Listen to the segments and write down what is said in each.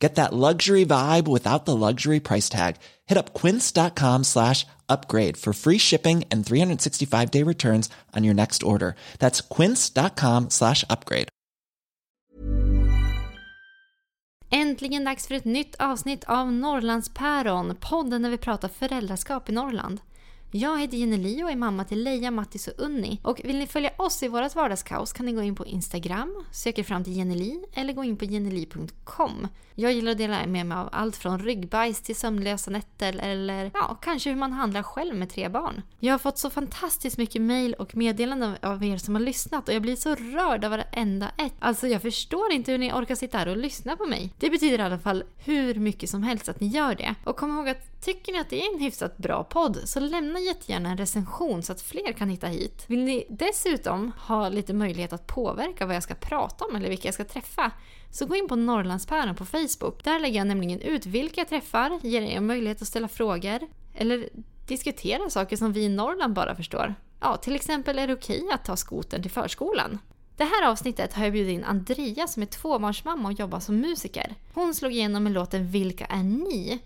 Get that luxury vibe without the luxury price tag. Hit up quince.com slash upgrade for free shipping and 365 day returns on your next order. That's quince.com slash upgrade. Äntligen dags för ett nytt avsnitt av Norrlandspäron, podden där vi pratar föräldraskap i Norrland. Jag heter Jenny Li och är mamma till Leia, Mattis och Unni. Och vill ni följa oss i vårt vardagskaos kan ni gå in på Instagram, söka fram till Jenny Li eller gå in på jennyli.com. Jag gillar att dela med mig av allt från ryggbajs till sömnlösa nätter eller ja, kanske hur man handlar själv med tre barn. Jag har fått så fantastiskt mycket mejl och meddelanden av er som har lyssnat och jag blir så rörd av varenda ett. Alltså jag förstår inte hur ni orkar sitta här och lyssna på mig. Det betyder i alla fall hur mycket som helst att ni gör det. Och kom ihåg att tycker ni att det är en hyfsat bra podd så lämna jättegärna en recension så att fler kan hitta hit. Vill ni dessutom ha lite möjlighet att påverka vad jag ska prata om eller vilka jag ska träffa så gå in på Norrlandspäron på Facebook. Där lägger jag nämligen ut vilka jag träffar, ger er möjlighet att ställa frågor eller diskutera saker som vi i Norrland bara förstår. Ja, till exempel är det okej att ta skoten till förskolan. Det här avsnittet har jag bjudit in Andrea som är tvåbarnsmamma och jobbar som musiker. Hon slog igenom med låten Vilka är ni?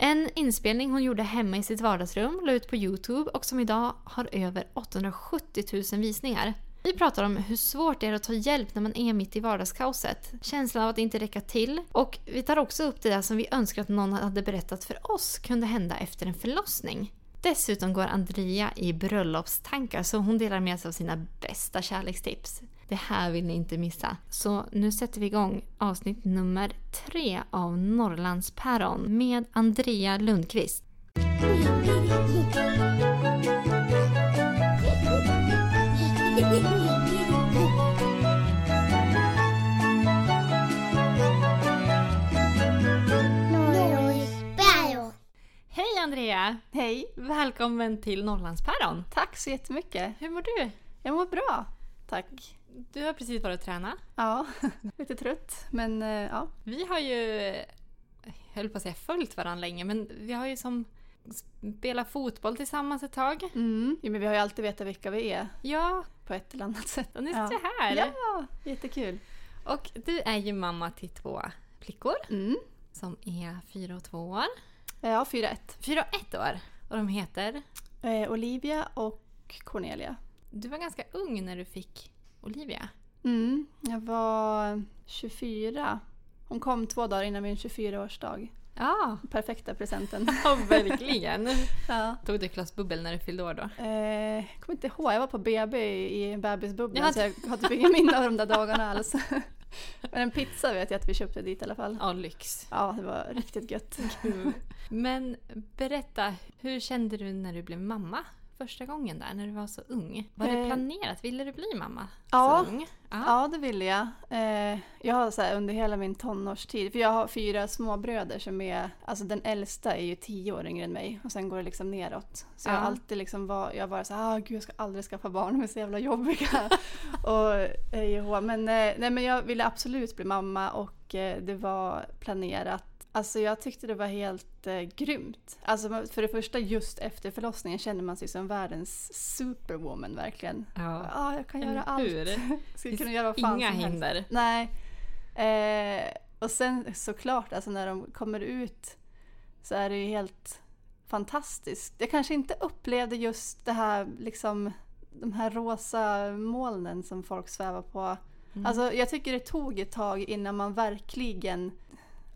En inspelning hon gjorde hemma i sitt vardagsrum, la ut på Youtube och som idag har över 870 000 visningar. Vi pratar om hur svårt det är att ta hjälp när man är mitt i vardagskaoset. Känslan av att inte räcka till. Och vi tar också upp det där som vi önskar att någon hade berättat för oss kunde hända efter en förlossning. Dessutom går Andrea i bröllopstankar så hon delar med sig av sina bästa kärlekstips. Det här vill ni inte missa. Så nu sätter vi igång avsnitt nummer tre av Norrlandspäron med Andrea Lundqvist. Hej Andrea! Hej! Välkommen till Norrlandspäron. Tack så jättemycket. Hur mår du? Jag mår bra. Tack. Du har precis varit och tränat. Ja, lite trött men eh, ja. Vi har ju, höll på att säga följt varandra länge, men vi har ju som spelat fotboll tillsammans ett tag. Mm. Jo, men vi har ju alltid vetat vilka vi är Ja, på ett eller annat sätt. och nu sitter jag här. Ja, jättekul. Och du är ju mamma till två flickor Mm. som är fyra och två år. Ja, 4-1. Fyra och ett år. Och de heter? Eh, Olivia och Cornelia. Du var ganska ung när du fick Olivia. Mm. Jag var 24. Hon kom två dagar innan min 24-årsdag. Ja, Perfekta presenten. ja verkligen. ja. Tog du ett glas bubbel när du fyllde år då? Eh, jag kommer inte ihåg, jag var på BB i bebisbubblan Ja, så jag har typ ingen minne av de där dagarna alls. Men en pizza vet jag att vi köpte dit i alla fall. Ja, lyx. Ja, det var riktigt gött. Men berätta, hur kände du när du blev mamma? Första gången där, när du var så ung. Var det Eh. planerat? Ville du bli mamma Ja. så ung? Ja, det ville jag. Eh, jag har så här, under hela min tonårstid, för jag har fyra småbröder som är, alltså den äldsta är ju tio år yngre än mig och sen går det liksom neråt. Så jag Ja. har alltid liksom var, jag var så här, ah, gud jag ska aldrig skaffa barn, de är så jävla jobbiga. och, eh, men, eh, nej, men jag ville absolut bli mamma och det var planerat. Alltså jag tyckte det var helt eh, grymt. Alltså för det första just efter förlossningen kände man sig som världens superwoman verkligen. Ja. Ja, jag kan göra allt. hur? Finns kunna göra vad fan Inga som helst. hinder. Nej. Eh, och sen såklart, alltså när de kommer ut så är det ju helt fantastiskt. Jag kanske inte upplevde just det här, liksom, de här rosa molnen som folk svävar på. Mm. Alltså jag tycker det tog ett tag innan man verkligen,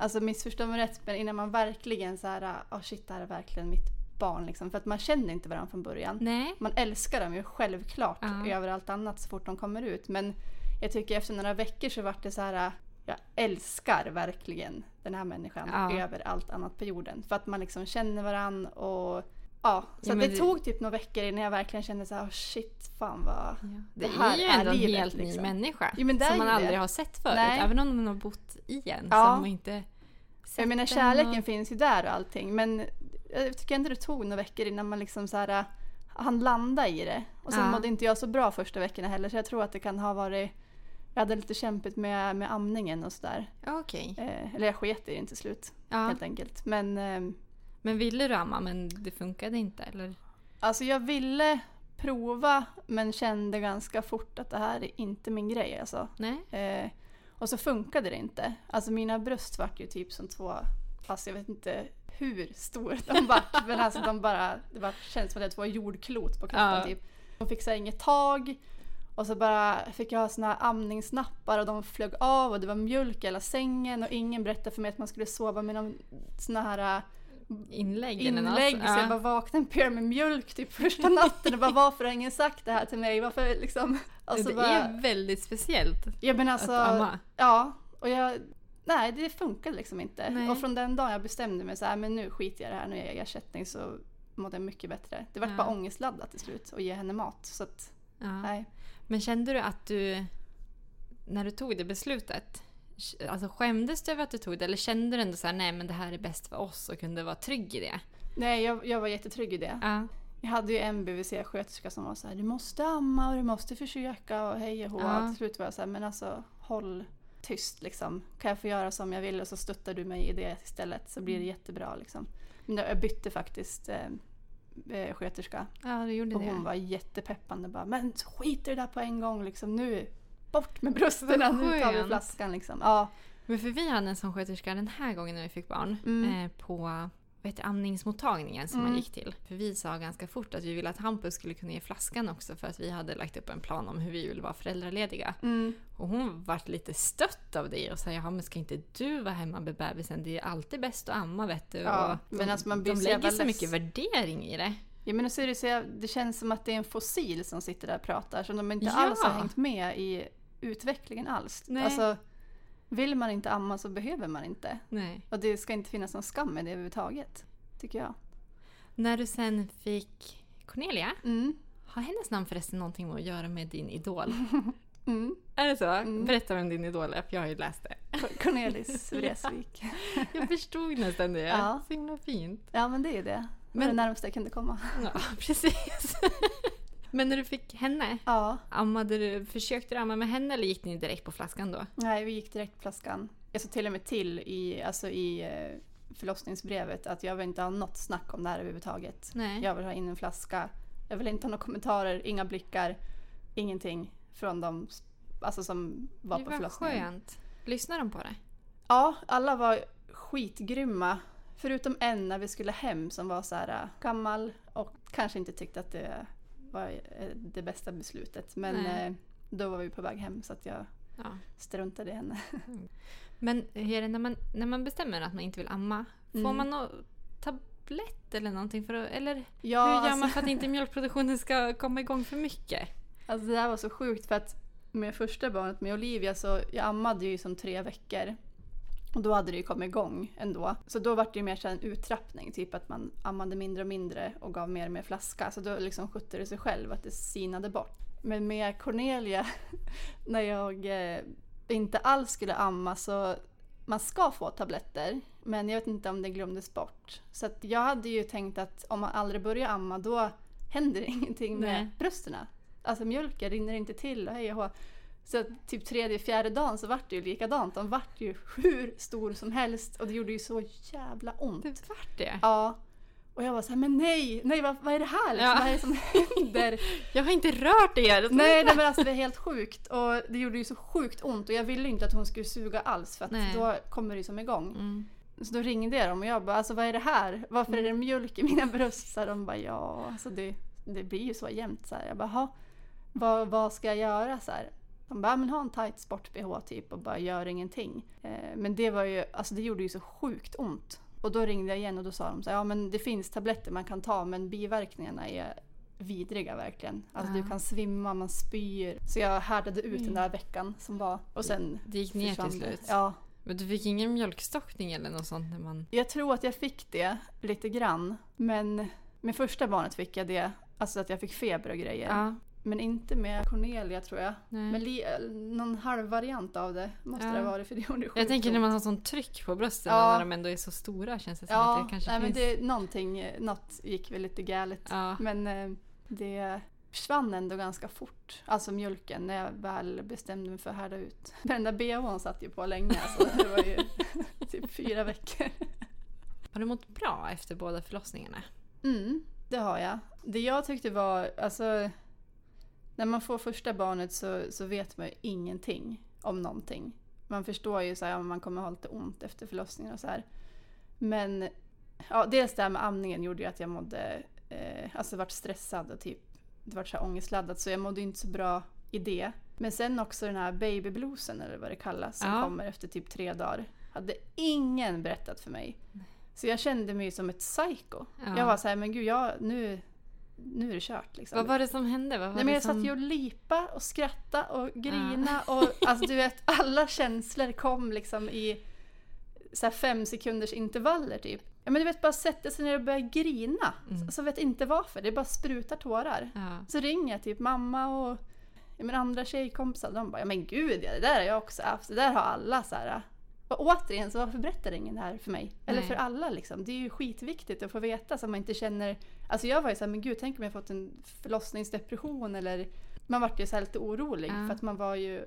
alltså missförstå mig rätt, men innan man verkligen så här, oh shit det här är verkligen mitt barn liksom, för att man känner inte varandra från början. Nej. Man älskar dem ju självklart Ja. över allt annat så fort de kommer ut. Men jag tycker efter några veckor så vart det så här. Jag älskar verkligen den här människan Ja. över allt annat på jorden. För att man liksom känner varandra och ja. Så Ja, det, det- tog typ några veckor innan jag verkligen kände så här, oh, shit, fan vad... Det, Det här är ju är ändå en livet, helt ny liksom. människa. Men det är som man aldrig har sett förut. Nej. Även om man har bott i en. Ja. Så har man inte sett Jag menar kärleken och- finns ju där och allting men jag tycker ändå det tog några veckor innan man liksom så här han landade i det. Och sen Ja. mådde inte jag så bra första veckorna heller så jag tror att det kan ha varit jag hade lite kämpigt med, med amningen och sådär. Ja, Okej. Eh, eller jag sket i det till slut Ja. helt enkelt. Men eh, Men ville du amma men det funkade inte eller? alltså jag ville prova men kände ganska fort att det här är inte min grej alltså. Nej? Eh, och så funkade det inte. Alltså mina bröst vart ju typ som två, alltså jag vet inte hur stora de vart. men alltså de bara, det bara känns som att det är två jordklot på kroppen Ja. typ. De fick så här inget tag. Och så bara fick jag ha såna här amningsnappar och de flög av och det var mjölk i hela sängen och ingen berättade för mig att man skulle sova med någon såna här Inlägg? något? inlägg. Så Ja. jag bara vaknade pöl med mjölk typ första natten och bara varför har ingen sagt det här till mig? Varför liksom? Alltså det bara, är väldigt speciellt Ja men alltså, att amma. ja. Och jag, nej det funkade liksom inte. Nej. Och från den dagen jag bestämde mig så här, men nu skiter jag i det här, nu ger jag ersättning så mådde jag mycket bättre. Det var Ja. bara ångestladdat till slut och ge henne mat. Så att, Ja. nej. Men kände du att du, när du tog det beslutet, alltså skämdes du över att du tog det eller kände du ändå så här, nej men det här är bäst för oss och kunde vara trygg i det? Nej, jag, jag var jättetrygg i det. Ja. Jag hade ju en BVC-sköterska som var så här, du måste amma och du måste försöka och hej och hå. Ja. Till slut var jag så här, men alltså håll tyst liksom. Kan jag få göra som jag vill och så stöttar du mig i det istället så Mm. blir det jättebra liksom. Men jag bytte faktiskt eh, eh, sköterska Ja, du gjorde och det. hon var jättepeppande bara, men skit i det där på en gång liksom nu. Bort med brösten, nu tar vi flaskan liksom. Ja. Men för vi hade en sån sköterska den här gången när vi fick barn Mm. eh, på det, amningsmottagningen som man Mm. gick till. För vi sa ganska fort att vi ville att Hampus skulle kunna ge flaskan också för att vi hade lagt upp en plan om hur vi ville vara föräldralediga. Mm. Och hon vart lite stött av det och sa ja men ska inte du vara hemma med bebisen? Det är alltid bäst att amma vet du. Ja, och men alltså man blir de så lägger så mycket värdering i det. Ja men så är det, så det känns som att det är en fossil som sitter där och pratar som de inte Ja. alls har hängt med i utvecklingen alls. Nej. Alltså, vill man inte amma så behöver man inte. Nej. Och det ska inte finnas någon skam i det överhuvudtaget. Tycker jag. När du sen fick Cornelia, Mm. har hennes namn förresten någonting att göra med din idol? Mm. Är det så? Berätta om din idol är, för jag har ju läst det. Cornelis Vreeswijk. Jag förstod nästan det. Ja. Så himla fint. Ja men det är det. Men- det närmaste jag kunde komma. Ja, precis. Men när du fick henne, Ja. ammade du, försökte du amma med henne eller gick ni direkt på flaskan då? Nej, vi gick direkt på flaskan. Jag sa till och med till i, alltså i eh, förlossningsbrevet att jag vill inte ha något snack om det här överhuvudtaget. Nej. Jag vill ha in en flaska. Jag vill inte ha några kommentarer, inga blickar, ingenting från dem alltså som var det på var förlossningen. skönt. Lyssnar de på det? Ja, alla var skitgrymma. Förutom en när vi skulle hem som var så här äh, gammal och kanske inte tyckte att det var eh, det bästa beslutet. Men Nej. eh, då var vi på väg hem så att jag Ja. struntade i henne. Men hur är det när man, när man bestämmer att man inte vill amma? Får Mm. man någon tablett eller någonting? För att, eller Ja, hur gör alltså- man för att inte mjölkproduktionen ska komma igång för mycket? Alltså det där var så sjukt för att med första barnet med Olivia så jag ammade ju som tre veckor. Och då hade det ju kommit igång ändå. Så då var det ju mer så en uttrappning, typ att man ammade mindre och mindre och gav mer och mer flaska. Så då liksom skötte det sig själv, att det sinade bort. Men med Cornelia, när jag eh, inte alls skulle amma så man ska få tabletter. Men jag vet inte om det glömdes bort. Så jag hade ju tänkt att om man aldrig börjar amma då händer ingenting med Nej. brösten. Alltså mjölken rinner inte till och hej och hå. Så typ tredje, fjärde dagen så vart det ju likadant. De vart ju hur stor som helst och det gjorde ju så jävla ont. Det vart det. Ja. Och jag var såhär, men nej, nej vad, vad är det här liksom? Ja. Vad är det som händer? Jag har inte rört er! nej, nej men alltså det är helt sjukt. Och det gjorde ju så sjukt ont och jag ville inte att hon skulle suga alls för att Nej. då kommer det ju som igång. Mm. Så då ringde jag dem och jag bara, alltså vad är det här? Varför är det mjölk i mina bröst? Så de bara, ja, alltså det, det blir ju så jämnt. Så här. Jag bara, "Ha, vad, vad ska jag göra? Så här. De bara, men ha en tight sport-bh typ och bara gör ingenting. Eh, men det var ju, alltså det gjorde ju så sjukt ont. Och då ringde jag igen och då sa de så här, ja men det finns tabletter man kan ta men biverkningarna är vidriga verkligen. Alltså Ja. du kan svimma, man spyr. Så jag härdade ut den där veckan som var. Och sen Det gick ner till slut. Ja. Men du fick ingen mjölkstockning eller något sånt när man... Jag tror att jag fick det lite grann. Men med första barnet fick jag det. Alltså att jag fick feber och grejer. Ja. Men inte med Cornelia tror jag. Nej. Men li- någon halvvariant av det måste Ja. det ha varit för det gjorde sjukt Jag tänker när man har sånt tryck på brösten Ja. när de ändå är så stora känns det som Ja, att det kanske nej, men finns... det, någonting, något gick väl lite galet. Ja. Men eh, det försvann ändå ganska fort. Alltså mjölken när jag väl bestämde mig för att härda ut. Men den där bhn satt ju på länge. Alltså, det var ju typ fyra veckor. Har du mått bra efter båda förlossningarna? Mm, det har jag. Det jag tyckte var, alltså när man får första barnet så, så vet man ju ingenting om någonting. Man förstår ju så här, om man kommer ha lite ont efter förlossningen och så här. Men ja, dels det här med amningen gjorde ju att jag mådde, eh, alltså vart stressad och typ, det vart så här ångestladdat så jag mådde inte så bra i det. Men sen också den här babybluesen eller vad det kallas som Ja. kommer efter typ tre dagar. Hade ingen berättat för mig. Så jag kände mig som ett psycho. Ja. Jag var så här, men gud, jag, nu, nu är det kört. Liksom. Vad var det som hände? Vad var Nej, men jag som... satt ju och lipa och skratta och grina och alltså du vet alla känslor kom liksom i så fem sekunders intervaller typ. Ja men du vet bara sätta sig ner och börja grina. Mm. Så vet inte varför, det bara sprutar tårar. Ja. Så ringer jag typ mamma och ja, men andra tjejkompisar de bara ja men gud ja, det där har jag också haft, det där har alla så här. Och återigen, så varför berättar ingen det här för mig? Eller Nej. för alla liksom. Det är ju skitviktigt att få veta så man inte känner... Alltså jag var ju såhär, men gud tänk om jag fått en förlossningsdepression eller... Man vart ju så här lite orolig Ja. för att man var ju...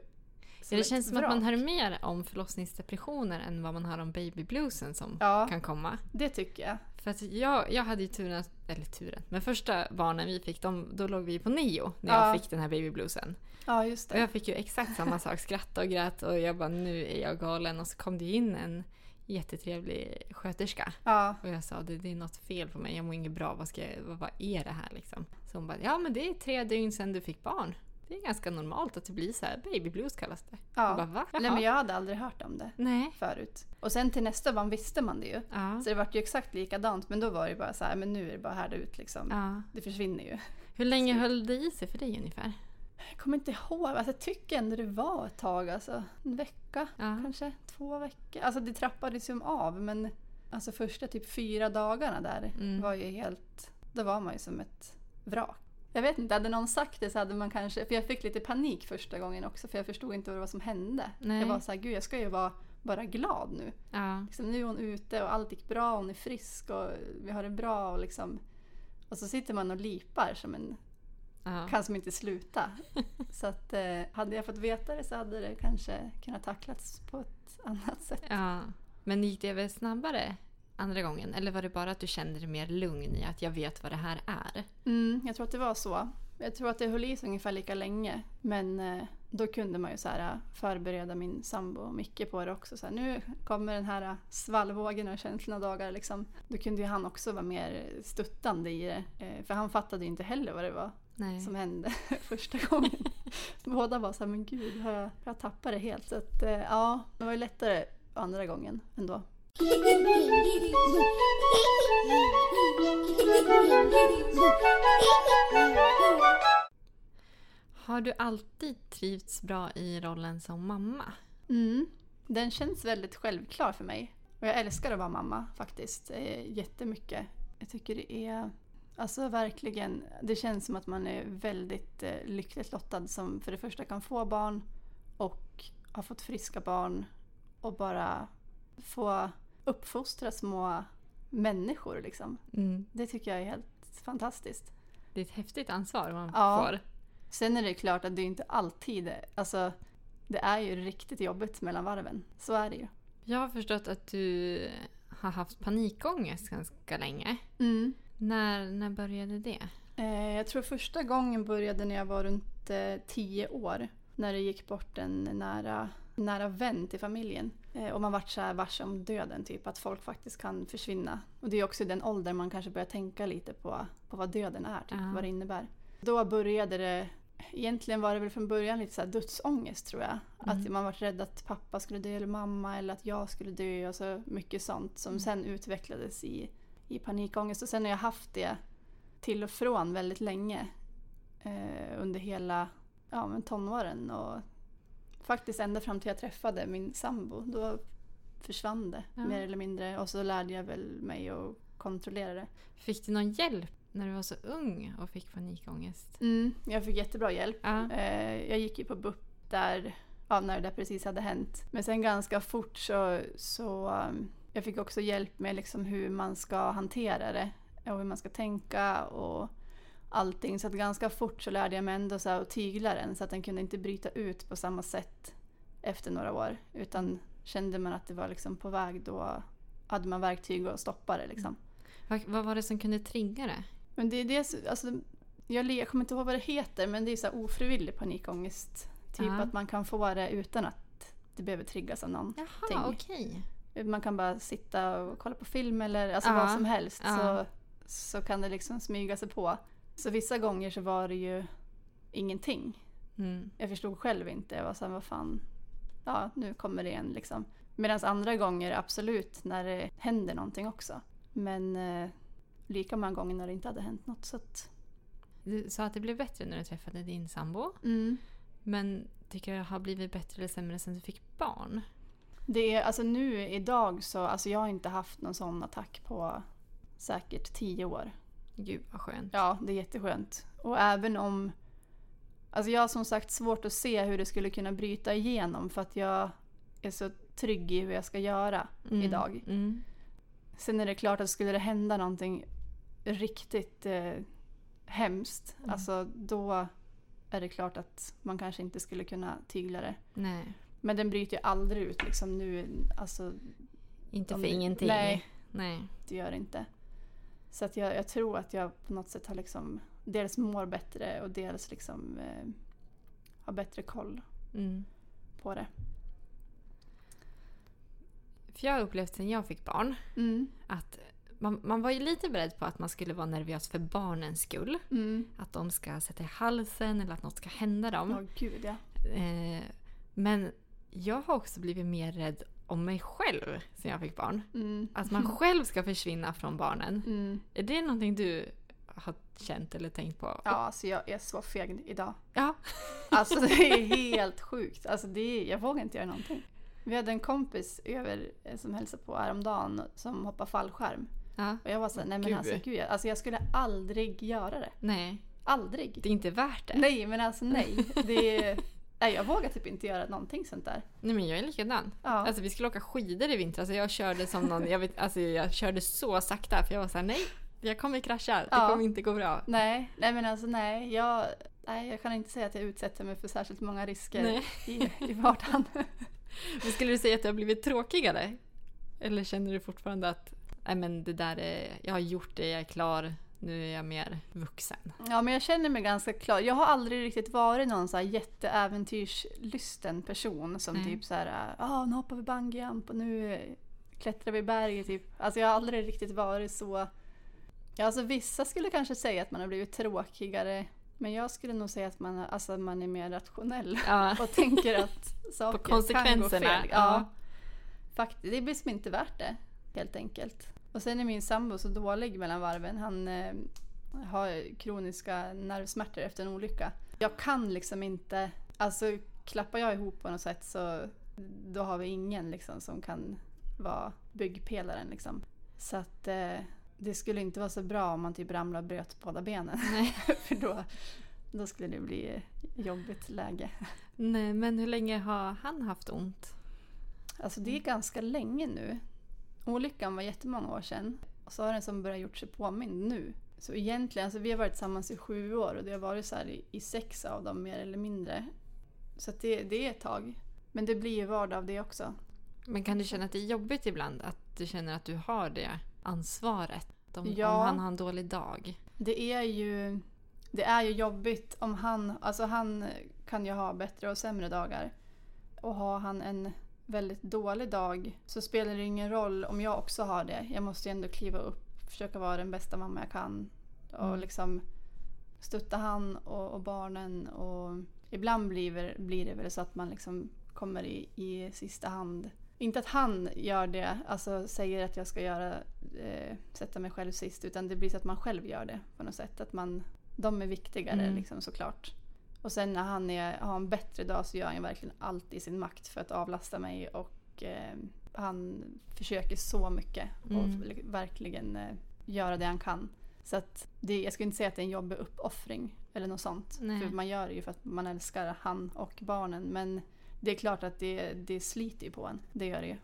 Ja, det känns som att man hör mer om förlossningsdepressioner än vad man hör om babybluesen som Ja. kan komma. Det tycker jag. För att jag, jag hade ju turen, eller turen, men första barnen vi fick, de, då låg vi på neo när Ja. jag fick den här babybluesen. Ja, just Och det. jag fick ju exakt samma sak, skratta och grät och jag bara nu är jag galen. Och så kom det in en jättetrevlig sköterska. Ja, Och jag sa det, det är något fel på mig, jag mår inget bra, vad, ska jag, vad, vad är det här liksom? Så hon bara, ja men det är tre dygn sedan du fick barn. Det är ganska normalt att det blir så här, baby blues kallas det. ja. Jag bara, va? Nej men jag hade aldrig hört om det Nej. förut. Och sen till nästa barn visste man det ju. Ja. Så det vart ju exakt likadant men då var det bara så här, men nu är det bara här ut liksom. ja. Det försvinner ju. Hur länge höll det i sig för dig ungefär? Jag kommer inte ihåg, alltså, jag tycker ändå det var ett tag alltså. En vecka Ja. kanske, två veckor. Alltså det trappades ju av men alltså första typ fyra dagarna där Mm. var ju helt, då var man ju som ett vrak. Jag vet inte, hade någon sagt det så hade man kanske, för jag fick lite panik första gången också för jag förstod inte vad det var som hände. Nej. Jag var så här, gud jag ska ju vara bara glad nu. Ja. Liksom, nu är hon ute och allt gick bra, hon är frisk och vi har det bra och liksom och så sitter man och lipar som en ja. kan som inte sluta. Så att eh, hade jag fått veta det så hade det kanske kunnat tacklats på ett annat sätt. ja. Men gick det väl snabbare andra gången? Eller var det bara att du kände dig mer lugn i att jag vet vad det här är? Mm, jag tror att det var så. Jag tror att det höll i sig ungefär lika länge. Men eh, då kunde man ju så här, förbereda min sambo Micke på det också. Så här, nu kommer den här svallvågen och känslorna dagar. Liksom. Då kunde ju han också vara mer stöttande i det. Eh, för han fattade ju inte heller vad det var Nej. som hände första gången. Båda var så här, men gud, har jag, jag tappat det helt? Så att, eh, ja, det var ju lättare andra gången ändå. Har du alltid trivts bra i rollen som mamma? Mm. Den känns väldigt självklar för mig. Och jag älskar att vara mamma faktiskt eh, jättemycket. Jag tycker det är Alltså verkligen, det känns som att man är väldigt eh, lyckligt lottad som för det första kan få barn och har fått friska barn och bara få uppfostra små människor liksom. Det tycker jag är helt fantastiskt. Det är ett häftigt ansvar man Ja. får. Sen är det klart att det inte alltid, alltså det är ju riktigt jobbigt mellan varven. Så är det ju. Jag har förstått att du har haft panikångest ganska länge. Mm. När, när började det? Eh, jag tror första gången började när jag var runt eh, tio år. När det gick bort en nära, nära vän till familjen. Eh, och man vart så här varse om döden, typ att folk faktiskt kan försvinna. Och det är också i den åldern man kanske börjar tänka lite på, på vad döden är, typ, Ja. vad det innebär. Då började det egentligen var det väl från början lite så här dödsångest tror jag. Mm. Att man var rädd att pappa skulle dö eller mamma eller att jag skulle dö och så mycket sånt som Mm. sen utvecklades i, i panikångest. Och sen har jag haft det till och från väldigt länge. Eh, under hela ja, men tonåren och faktiskt ända fram till jag träffade min sambo. Då försvann det Ja. mer eller mindre och så lärde jag väl mig att kontrollera det. Fick du någon hjälp när du var så ung och fick panikångest? Mm, jag fick jättebra hjälp. Ja. Eh, jag gick ju på BUP där, ja, när det där precis hade hänt. Men sen ganska fort så, så um, jag fick också hjälp med liksom hur man ska hantera det och hur man ska tänka och allting. Så att ganska fort så lärde jag mig ändå så att tygla den så att den kunde inte bryta ut på samma sätt efter några år. Utan kände man att det var liksom på väg då hade man verktyg att stoppa det liksom. Vad, vad var det som kunde trigga det? Men det är det, alltså, jag, jag kommer inte ihåg vad det heter men det är så här ofrivillig panikångest. Typ Ja. att man kan få det utan att det behöver triggas av någon. Jaha, okej. Man kan bara sitta och kolla på film eller alltså vad som helst så, så kan det liksom smyga sig på. Så vissa gånger så var det ju ingenting. Mm. Jag förstod själv inte. Jag var såhär, vad fan, ja nu kommer det igen liksom. Medan andra gånger absolut när det händer någonting också. Men eh, lika många gånger när det inte hade hänt något. Så att, Du sa att det blev bättre när du träffade din sambo. mm. Men tycker du det har blivit bättre eller sämre sen du fick barn? Det är, alltså nu idag så, alltså jag har inte haft någon sån attack på säkert tio år. Gud vad skönt. Ja, det är jätteskönt. Och även om, alltså jag har som sagt svårt att se hur det skulle kunna bryta igenom för att jag är så trygg i hur jag ska göra Mm. idag. Mm. Sen är det klart att skulle det hända någonting riktigt eh, hemskt, Mm. alltså då är det klart att man kanske inte skulle kunna tygla det. Nej, Men den bryter ju aldrig ut liksom nu, alltså inte för det- ingenting. nej. Nej. det gör det inte. Så att jag, jag tror att jag på något sätt har liksom dels mår bättre och dels liksom eh, har bättre koll Mm. på det. För jag har upplevt sen jag fick barn Mm. att man, man var ju lite beredd på att man skulle vara nervös för barnens skull. Mm. Att de ska sätta i halsen eller att något ska hända dem. Ja, gud ja. Eh, men jag har också blivit mer rädd om mig själv sen jag fick barn. Mm. Att man själv ska försvinna från barnen. Mm. Är det någonting du har känt eller tänkt på? Ja, alltså jag är så feg idag. Ja. Alltså det är helt sjukt. Alltså det är, jag vågar inte göra någonting. Vi hade en kompis över eh, som hälsade på häromdagen som hoppade fallskärm. ja. Och jag var såhär, nej men Gud. alltså gud, jag- alltså jag skulle aldrig göra det. Nej, Aldrig. det är inte värt det. Nej men alltså nej. Det är, nej jag vågar typ inte göra någonting sånt där. Nej men jag är likadan. Ja. Alltså vi skulle åka skidor i vintras och jag körde som någon, jag, vet, alltså, jag körde så sakta för jag var såhär nej, jag kommer krascha, det Ja. kommer inte gå bra. Nej, nej men alltså nej. Jag, nej. jag kan inte säga att jag utsätter mig för särskilt många risker Nej. i, i vardagen. Men skulle du säga att du har blivit tråkigare? Eller känner du fortfarande att nej men det där är, jag har gjort det, jag är klar, nu är jag mer vuxen? Ja men jag känner mig ganska klar. Jag har aldrig riktigt varit någon så här jätteäventyrslysten person som Nej. typ så här, ah, nu hoppar vi bungyjump och nu klättrar vi i berget. Typ. Alltså jag har aldrig riktigt varit så... Ja, alltså vissa skulle kanske säga att man har blivit tråkigare. Men jag skulle nog säga att man, alltså, man är mer rationell Ja. och tänker att saker På kan gå konsekvenserna. fel. Ja. Ja. Faktiskt, det blir som inte värt det helt enkelt. Och sen är min sambo så dålig mellan varven. Han eh, har kroniska nervsmärtor efter en olycka. Jag kan liksom inte, alltså klappar jag ihop på något sätt så då har vi ingen liksom som kan vara byggpelaren liksom. Så att eh, det skulle inte vara så bra om man typ ramlade och bröt båda benen. Nej. För då, då skulle det bli jobbigt läge. Nej, men hur länge har han haft ont? Alltså det är ganska länge nu. Olyckan var jättemånga år sedan. Och så har den som börjat gjort sig påmind nu. Så egentligen, alltså vi har varit tillsammans i sju år och det har varit så i, i sex av dem mer eller mindre. Så det, det är ett tag. Men det blir ju vardag av det också. Men kan du känna att det är jobbigt ibland? Att du känner att du har det ansvaret? Om, Ja. om han har en dålig dag? Det är ju, det är ju jobbigt om han, alltså han kan ju ha bättre och sämre dagar. Och har han en väldigt dålig dag så spelar det ingen roll om jag också har det. Jag måste ju ändå kliva upp, försöka vara den bästa mamma jag kan. Och Mm. liksom stötta han och, och barnen och ibland blir, det- blir det väl så att man liksom kommer i, i sista hand. Inte att han gör det, alltså säger att jag ska göra, eh, sätta mig själv sist, utan det blir så att man själv gör det på något sätt. Att man, de är viktigare Mm. liksom såklart. Och sen när han är, har en bättre dag så gör han verkligen allt i sin makt för att avlasta mig och eh, han försöker så mycket och Mm. f- verkligen eh, göra det han kan. Så att det, jag skulle inte säga att det är en jobbig uppoffring eller något sånt. Nej. För man gör det ju för att man älskar han och barnen. Men det är klart att det, det sliter ju på en. Det gör det ju.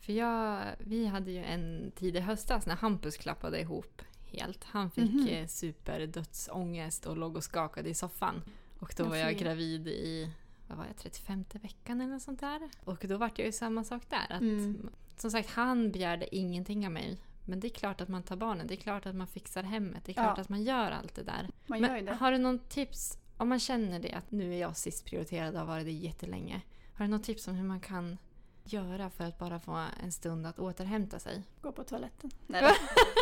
För jag, vi hade ju en tid i höstas när Hampus klappade ihop helt. Han fick Mhm. eh, superdödsångest och låg och skakade i soffan. Och då var jag gravid i vad var jag, 35 veckan eller något sånt där. Och då var det ju samma sak där. Att, Mm. Som sagt, han begärde ingenting av mig. Men det är klart att man tar barnen, det är klart att man fixar hemmet, det är klart Ja. att man gör allt det där. Man gör Men det. har du någon tips, om man känner det att nu är jag sist prioriterad och har varit det jättelänge. Har du något tips om hur man kan göra för att bara få en stund att återhämta sig? Gå på toaletten. Nej.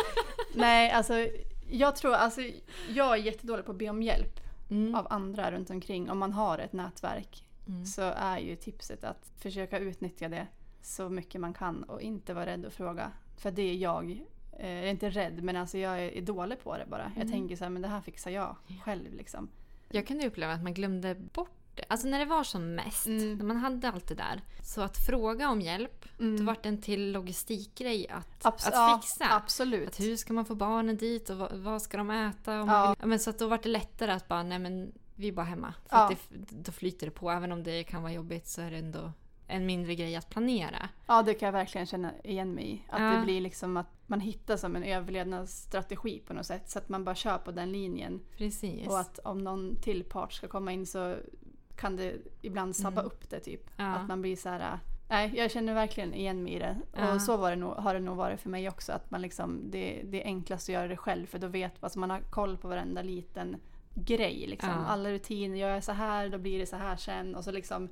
Nej alltså jag tror, alltså jag är jättedålig på att be om hjälp Mm. av andra runt omkring. Om man har ett nätverk Mm. så är ju tipset att försöka utnyttja det så mycket man kan och inte vara rädd att fråga. För det är jag. Eh, Jag är inte rädd men alltså jag är dålig på det bara. Jag Mm. tänker så här, men det här fixar jag själv liksom. Jag kunde uppleva att man glömde bort det. Alltså när det var som mest, Mm. när man hade allt det där. Så att fråga om hjälp, Mm. då var det en till logistikgrej att, Abs- att ja, fixa. Absolut. Att hur ska man få barnen dit och vad, vad ska de äta? Och Ja. ja, men så att då var det lättare att bara, nej men vi är bara hemma. För Ja. att det, då flyter det på. Även om det kan vara jobbigt så är det ändå en mindre grej att planera. Ja, det kan jag verkligen känna igen mig i. Att Ja. det blir liksom att man hittar som en överlevnadsstrategi på något sätt. Så att man bara kör på den linjen. Precis. Och att om någon till part ska komma in så kan det ibland sabba Mm. upp det typ. Ja. Att man blir så här. äh, Nej, jag känner verkligen igen mig i det. Ja. Och så var det nog, har det nog varit för mig också. Att man liksom, det, det är enklast att göra det själv för då vet man, alltså man har koll på varenda liten grej. Liksom. Ja. Alla rutiner, gör jag så här då blir det så här sen. Och så liksom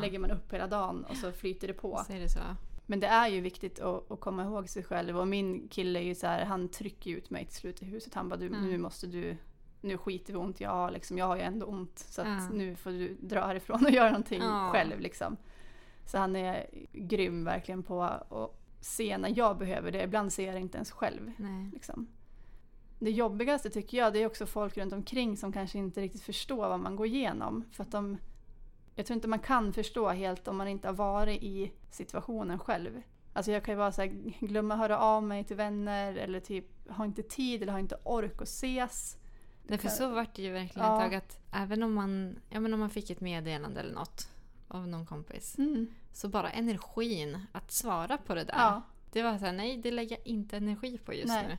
lägger man upp hela dagen och så flyter det på. Det så. Men det är ju viktigt att, att komma ihåg sig själv. Och min kille är ju så här, han trycker ut mig till slut i huset. Han bara, du, Mm. nu måste du, nu skiter vi ont jag har. Liksom, jag har ju ändå ont. Så Ja. nu får du dra härifrån och göra någonting Ja. själv. Liksom. Så han är grym verkligen på att se när jag behöver det. Ibland ser jag det inte ens själv. Liksom. Det jobbigaste tycker jag det är också folk runt omkring som kanske inte riktigt förstår vad man går igenom. För att de, jag tror inte man kan förstå helt om man inte har varit i situationen själv. Alltså jag kan ju vara så här, glömma höra av mig till vänner eller typ ha inte tid eller ha inte ork att ses. Därför så var det ju verkligen Ja. ett tag att även om man, ja, men om man fick ett meddelande eller något av någon kompis. Mm. Så bara energin att svara på det där. Ja. Det var så här, nej det lägger jag inte energi på just Nej. nu.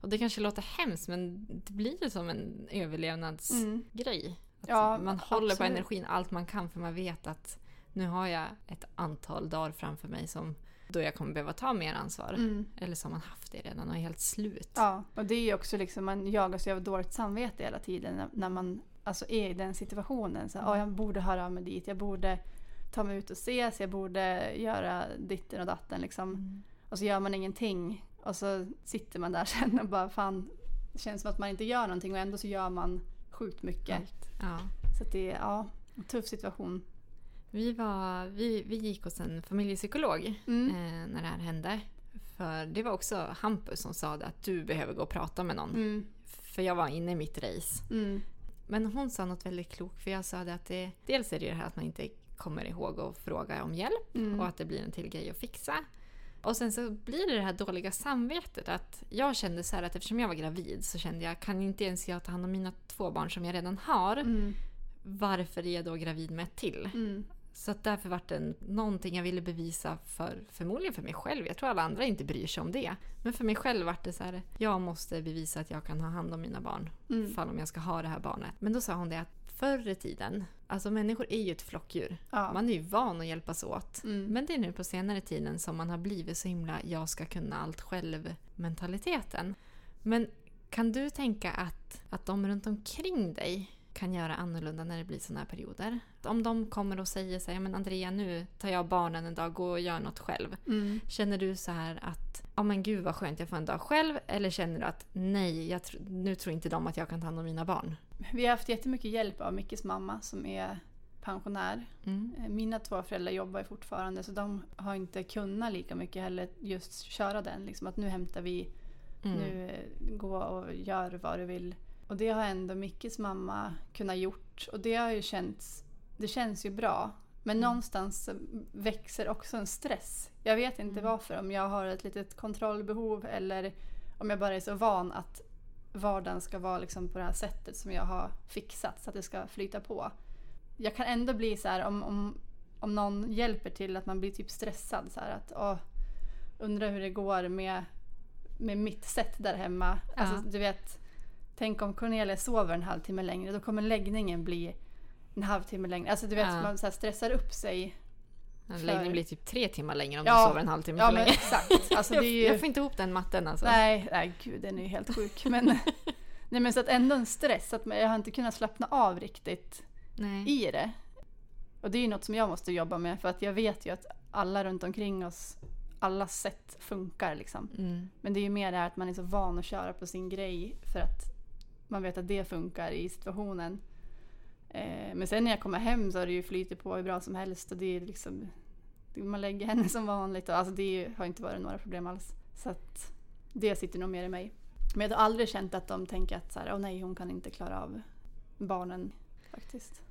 Och det kanske låter hemskt men det blir ju som en överlevnadsgrej. Mm. Ja, man håller på absolut. energin allt man kan för man vet att nu har jag ett antal dagar framför mig som då jag kommer behöva ta mer ansvar. Mm. Eller så har man haft det redan och är helt slut. Ja, och det är ju också liksom, man jagas ju av dåligt samvete hela tiden när, när man alltså är i den situationen. Så, "Ja, jag borde höra av mig dit, jag borde ta mig ut och ses, jag borde göra ditten och datten liksom. Mm. Och så gör man ingenting och så sitter man där sen och bara fan, det känns som att man inte gör någonting och ändå så gör man sjukt mycket. Ja. Så det är ja, en tuff situation. Vi, var, vi, vi gick hos en familjepsykolog Mm. eh, när det här hände. För det var också Hampus som sa att du behöver gå och prata med någon. Mm. För jag var inne i mitt race. Mm. Men hon sa något väldigt klokt för jag sa det att det, dels är det ju det här att man inte kommer ihåg att fråga om hjälp Mm. och att det blir en till grej att fixa. Och sen så blir det det här dåliga samvetet att jag kände så här att eftersom jag var gravid så kände jag kan inte ens jag ta hand om mina två barn som jag redan har. Mm. Varför är jag då gravid med ett till? Mm. Så att därför var det någonting jag ville bevisa för, förmodligen för mig själv. Jag tror alla andra inte bryr sig om det. Men för mig själv var det så här, jag måste bevisa att jag kan ha hand om mina barn. Mm. Fall om jag ska ha det här barnet. Men då sa hon det att förr i tiden, alltså människor är ju ett flockdjur. Ja. Man är ju van att hjälpas åt. Mm. Men det är nu på senare tiden som man har blivit så himla jag ska kunna allt själv mentaliteten. Men kan du tänka att, att de runt omkring dig kan göra annorlunda när det blir sådana här perioder? Om de kommer och säger så här, "Ja, men Andrea nu tar jag barnen en dag, gå och gör något själv. Mm. Känner du så här att ja men gud vad skönt jag får en dag själv eller känner du att nej, jag tr- nu tror inte de att jag kan ta hand om mina barn? vi har haft jättemycket hjälp av Mickes mamma som är pensionär. Mm. Eh, Mina två föräldrar jobbar fortfarande så de har inte kunnat lika mycket heller just köra den. Liksom att nu hämtar vi, Mm. nu eh, gå och gör vad du vill. Och det har ändå Mickes mamma kunnat gjort och det har ju känts, det känns ju bra. Men någonstans så växer också en stress. Jag vet inte varför, om jag har ett litet kontrollbehov eller om jag bara är så van att vardagen ska vara liksom på det här sättet som jag har fixat så att det ska flyta på. Jag kan ändå bli så här om, om, om någon hjälper till att man blir typ stressad så här att åh, undrar hur det går med, med mitt sätt där hemma. Ja. Alltså du vet, tänk om Cornelia sover en halvtimme längre då kommer läggningen bli en halvtimme längre. Alltså du vet, Ja. man så stressar upp sig. Läggningen blir typ tre timmar längre om Ja. du sover en halvtimme Ja för länge. exakt. Alltså, ju... jag, får inte ihop den matten alltså. Nej, nej gud den är ju helt sjuk. Men, nej, men så att ändå en stress, att jag har inte kunnat slappna av riktigt Nej. i det. Och det är ju något som jag måste jobba med för att jag vet ju att alla runt omkring oss, alla sätt funkar liksom. Mm. Men det är ju mer det här att man är så van att köra på sin grej för att man vet att det funkar i situationen. Eh, men sen när jag kommer hem så har det ju flyter på hur bra som helst och det är liksom man lägger henne som vanligt och alltså det har inte varit några problem alls. Så att det sitter nog mer i mig. Men jag har aldrig känt att de tänker att så här, åh nej hon kan inte klara av barnen faktiskt.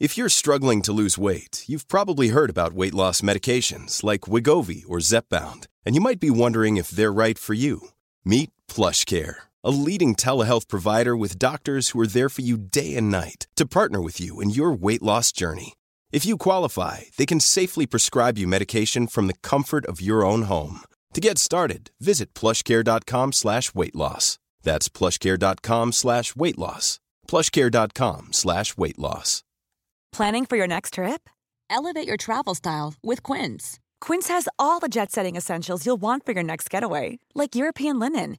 If you're struggling to lose weight, you've probably heard about weight loss medications like Wigovi or Zepbound, and you might be wondering if they're right for you. Meet PlushCare, a leading telehealth provider with doctors who are there for you day and night to partner with you in your weight loss journey. If you qualify, they can safely prescribe you medication from the comfort of your own home. To get started, visit plushcare.com slash weight loss. That's plushcare.com slash weight loss. plushcare.com slash weight loss. Planning for your next trip? Elevate your travel style with Quince. Quince has all the jet setting essentials you'll want for your next getaway, like European linen,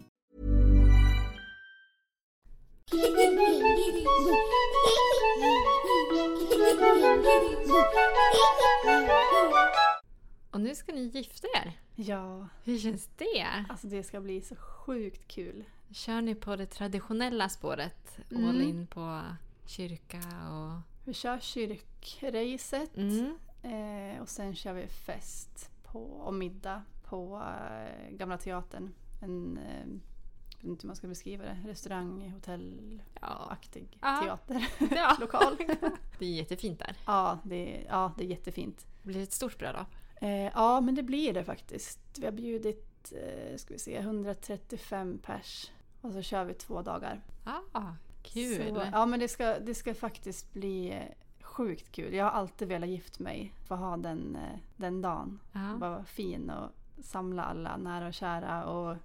Och nu ska ni gifta er. Ja, Hur känns det? alltså det ska bli så sjukt kul. Kör ni på det traditionella spåret? Mm. All in på kyrka och... Vi kör kyrkracet Mm. eh, och sen kör vi fest på, och middag på eh, Gamla Teatern. En, eh, vet inte hur man ska beskriva det, restaurang, hotellaktig Ja. teater. Ja. Lokal. Det är jättefint där. ja, det, ja, det är jättefint. Det blir ett stort bröllop. Eh, ja, men det blir det faktiskt. Vi har bjudit eh, ska vi se, 135 pers och så kör vi två dagar. Ah, kul! Så, ja, men det ska, det ska faktiskt bli eh, sjukt kul. Jag har alltid velat gift mig för att ha den, eh, den dagen. Ja. Bara vara fin och samla alla nära och kära och,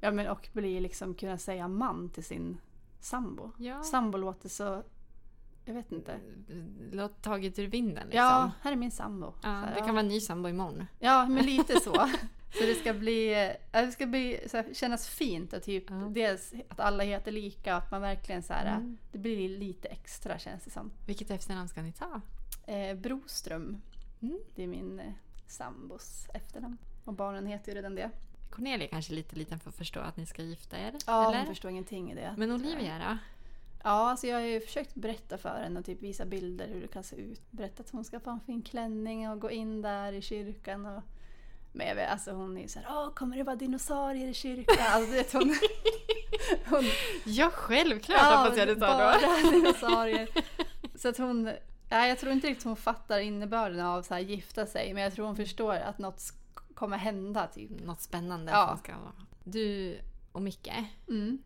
ja, men, och bli liksom, kunna säga man till sin sambo. Ja. Sambo låter så, jag vet inte. Låt taget ur vinden liksom. Ja, här är min sambo. Ja, här, det kan vara en ny sambo imorgon. Ja, men lite så. Så det ska bli, det ska bli så här, kännas fint och typ Ja. dels att alla heter lika att man verkligen så här, Mm. det blir lite extra känns det som. Vilket efternamn ska ni ta? Eh, Broström, Mm. det är min eh, sambos efternamn. Och barnen heter ju redan det. Cornelia är kanske lite liten för att förstå att ni ska gifta er. Ja, eller? hon förstår ingenting i det. Men Olivia då? Ja, alltså jag har ju försökt berätta för henne och typ visa bilder hur det kan se ut. Berätta att hon ska få en fin klänning och gå in där i kyrkan. Och... Men jag vet, alltså hon är ju såhär, åh kommer det vara dinosaurier i kyrkan? Alltså, vet, hon... hon Ja, självklart hoppas jag du sa då. bara dinosaurier. Så att hon, nej, jag tror inte riktigt hon fattar innebörden av så här gifta sig, men jag tror hon förstår att något kommer hända. Typ. Något spännande Ja. som ska vara. Du och Micke, Mm.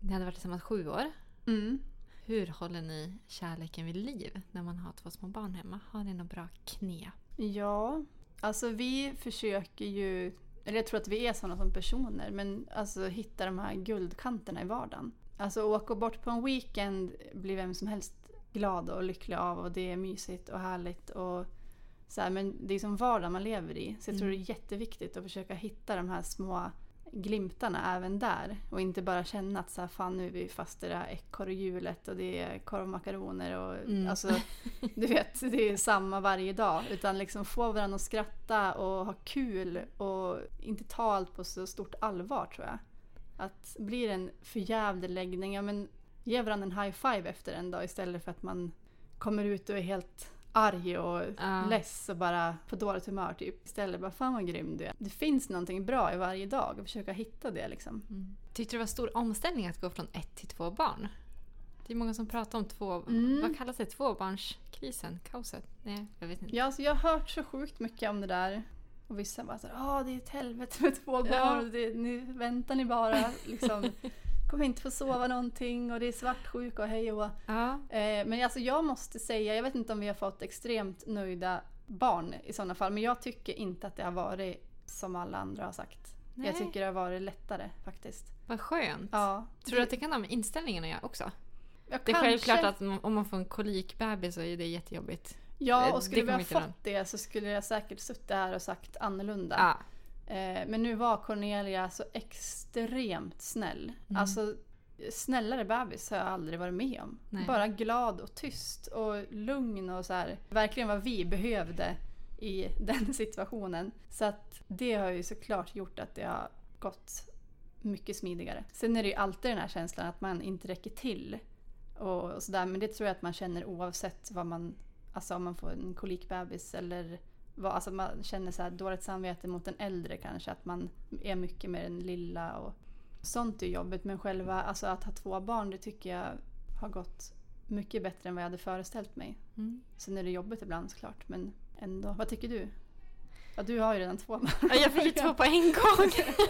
ni hade varit tillsammans sju år. Mm. Hur håller ni kärleken vid liv när man har två små barn hemma? Har ni några bra knep? Ja, alltså vi försöker ju, eller jag tror att vi är sådana som personer, men alltså hitta de här guldkanterna i vardagen. Alltså åka bort på en weekend blir vem som helst glad och lycklig av och det är mysigt och härligt. Och så här, men det är som vardagen man lever i. Så jag tror det är jätteviktigt att försöka hitta de här små glimtarna även där. Och inte bara känna att så här, fan nu är vi fast i det här ekorrhjulet och det är korv och makaroner och alltså du vet, det är samma varje dag. Utan liksom få varandra att skratta och ha kul och inte ta allt på så stort allvar tror jag. Att blir det en förjävlig läggning, ja men ge varandra en high five efter en dag istället för att man kommer ut och är helt arg och Ja. less och bara på dåligt humör typ. Istället bara fan vad grym du är. Det finns någonting bra i varje dag och försöka hitta det liksom. Tyckte du det var stor omställning att gå från ett till två barn? Det är många som pratar om två... Mm. Vad kallas det? Tvåbarnskrisen? Kaoset? Nej, jag vet inte. Ja, alltså jag har hört så sjukt mycket om det där. Och vissa bara såhär, ja det är ett helvete med två barn. Ja. Det, nu väntar ni bara. Liksom, kommer inte få sova någonting och det är svartsjuka och hej och Ja. eh, Men alltså jag måste säga, jag vet inte om vi har fått extremt nöjda barn i sådana fall. Men jag tycker inte att det har varit som alla andra har sagt. Nej. Jag tycker det har varit lättare faktiskt. Vad skönt. Ja, Tror du att det kan ha med inställningen att göra också? jag Det är kanske- självklart att om man får en kolikbebis så är det jättejobbigt. Ja, det och skulle vi ha fått det så skulle jag säkert suttit här och sagt annorlunda. Ja. Eh, Men nu var Cornelia så extremt snäll. Mm. Alltså snällare bebis har jag aldrig varit med om. Nej. Bara glad och tyst och lugn och så här. Verkligen vad vi behövde i den situationen. Så att det har ju såklart gjort att det har gått mycket smidigare. Sen är det ju alltid den här känslan att man inte räcker till. Och, sådär. Men det tror jag att man känner oavsett vad man, alltså om man får en kolikbebis eller vad, alltså man känner så här dåligt samvete mot den äldre kanske. Att man är mycket med den lilla och sånt är jobbigt. Men själva alltså att ha två barn det tycker jag har gått mycket bättre än vad jag hade föreställt mig. Mm. Sen är det jobbigt ibland såklart men ändå. Vad tycker du? Ja, du har ju redan två barn. Ja, jag fick ju två på en gång.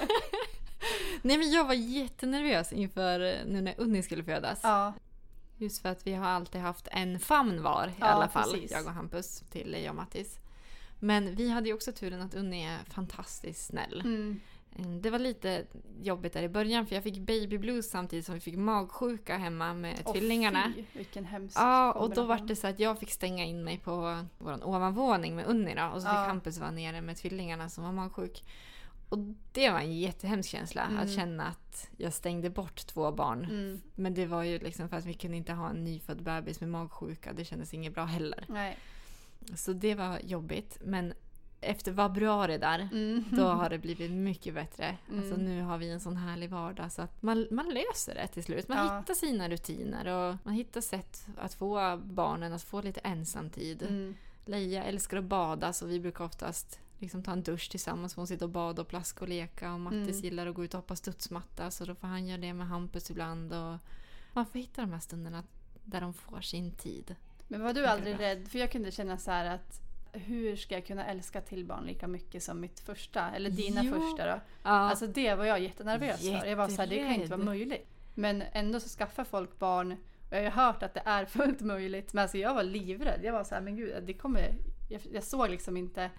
Nej men jag var jättenervös inför eh, nu när Unni skulle födas. Ja, Just för att vi har alltid haft en famn var i Ja, alla fall. precis. Jag och Hampus till Leia och Mattis. Men vi hade ju också turen att Unni är fantastiskt snäll. mm. Mm, Det var lite jobbigt där i början för jag fick baby blues samtidigt som vi fick magsjuka hemma med Åh, tvillingarna. fy, vilken hemsk Ja, och då var det så att jag fick stänga in mig på vår ovanvåning med Unni då, och så fick Ja. Hampus vara nere med tvillingarna som var magsjuk. Och det var en jättehemsk känsla, Mm. att känna att jag stängde bort två barn. Mm. Men det var ju liksom för att vi kunde inte ha en nyfödd bebis med magsjuka, det kändes inget bra heller. Nej. Så det var jobbigt, men efter februari där, Mm. då har det blivit mycket bättre. Alltså Mm. nu har vi en sån härlig vardag så att man, man löser det till slut. Man Ja. hittar sina rutiner och man hittar sätt att få barnen att få lite ensamtid. Mm. Leia älskar att bada så vi brukar oftast liksom ta en dusch tillsammans. Hon sitter och bada och plaska och leka. Och Mattis Mm. gillar att gå ut och hoppa studsmatta så då får han göra det med Hampus ibland. Och man får hitta de här stunderna där de får sin tid. Men var du aldrig rädd? För jag kunde känna så att hur ska jag kunna älska till barn lika mycket som mitt första? Eller dina Jo. första då? Ja, Alltså det var jag jättenervös för. Jag var så här, det kan inte vara möjligt. Men ändå så skaffar folk barn. Och jag har hört att det är fullt möjligt. Men alltså jag var livrädd. Jag var så här, men gud, det kommer... Jag, jag såg liksom inte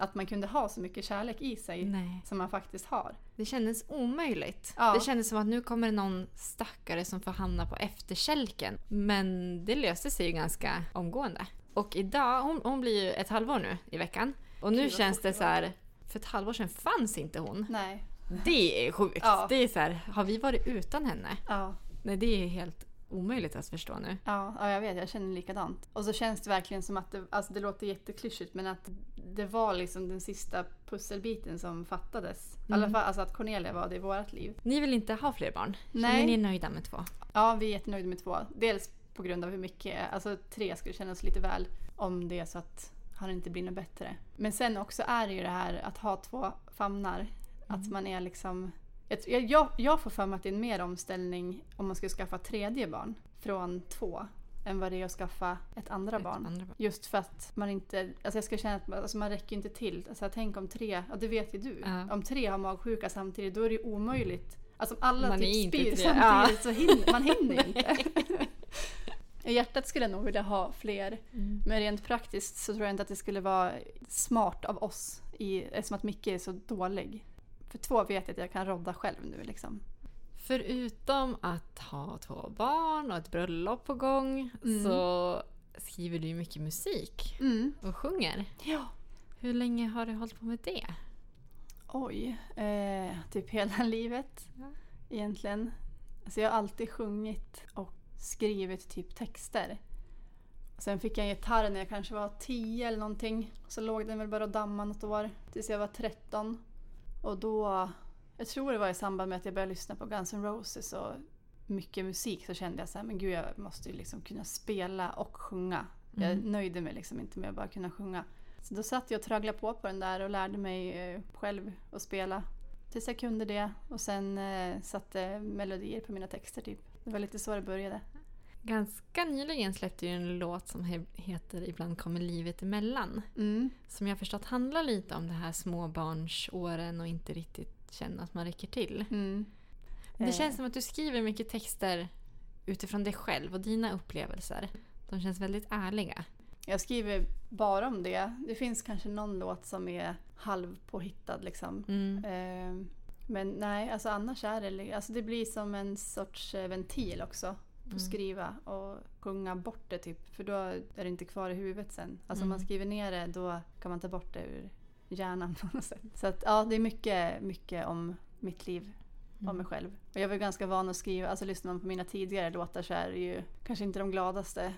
att man kunde ha så mycket kärlek i sig nej. som man faktiskt har. Det kändes omöjligt. Ja. Det kändes som att nu kommer det någon stackare som får hamna på efterkälken. Men det löste sig ju ganska omgående. Och idag, hon, hon blir ju ett halvår nu i veckan. Och nu Gud, känns det så här, för ett halvår sedan fanns inte hon. Nej. Det är sjukt. Ja. Det är så här, har vi varit utan henne? Ja. Nej, det är helt omöjligt att förstå nu. Ja, ja, jag vet. Jag känner likadant. Och så känns det verkligen som att det, alltså det låter jätteklyschigt men att det var liksom den sista pusselbiten som fattades. I alla fall alltså att Cornelia var det i vårt liv. Ni vill inte ha fler barn? Nej. Känner ni er nöjda med två? Ja, vi är jättenöjda med två. Dels på grund av hur mycket, alltså tre skulle kännas lite väl om det är så att han inte blir något bättre. Men sen också är det ju det här att ha två famnar. Att man är liksom... Jag, jag, jag får för mig att det är en mer omställning om man skulle skaffa tredje barn från två. Än vad det är att skaffa ett andra Ett barn. andra barn. Just för att man inte, alltså jag ska känna att man, alltså man räcker inte till. Alltså tänk om tre, ja det vet ju du, Ja. om tre har magsjuka samtidigt då är det ju omöjligt. Alltså om alla Man typ spyr samtidigt så hinner man hinner inte. Hjärtat skulle jag nog vilja ha fler. Mm. Men rent praktiskt så tror jag inte att det skulle vara smart av oss i, eftersom att Micke är så dålig. För två vet jag att jag kan rodda själv nu liksom. Förutom att ha två barn och ett bröllop på gång så skriver du ju mycket musik och sjunger. Ja. Hur länge har du hållit på med det? Oj, eh, typ hela livet Ja. egentligen. Alltså jag har alltid sjungit och skrivit typ texter. Sen fick jag en gitarr när jag kanske var 10 eller någonting. Så låg den väl bara och dammade något år tills jag var 13. Och då, jag tror det var i samband med att jag började lyssna på Guns N' Roses och mycket musik så kände jag så här, men gud jag måste ju liksom kunna spela och sjunga. Jag nöjde mig liksom inte med att bara kunna sjunga. Så då satt jag och tragglade på på den där och lärde mig eh, själv att spela. Tills jag kunde det och sen eh, satte melodier på mina texter typ. Det var lite så det började. Ganska nyligen släppte du en låt som he- heter Ibland kommer livet emellan. Mm. Som jag förstått handlar lite om det här småbarnsåren och inte riktigt känna att man räcker till. Mm. Det Eh. känns som att du skriver mycket texter utifrån dig själv och dina upplevelser. De känns väldigt ärliga. Jag skriver bara om det. Det finns kanske någon låt som är halvpåhittad liksom. Mm. Eh, men nej, alltså annars är det, alltså det blir som en sorts eh, ventil också. Att skriva och sjunga bort det typ. För då är det inte kvar i huvudet sen. Alltså om man skriver ner det då kan man ta bort det ur hjärnan på något sätt. Så att ja, det är mycket, mycket om mitt liv. Om mig själv. Och jag var ganska van att skriva, alltså lyssnar man på mina tidigare låtar så är det ju kanske inte de gladaste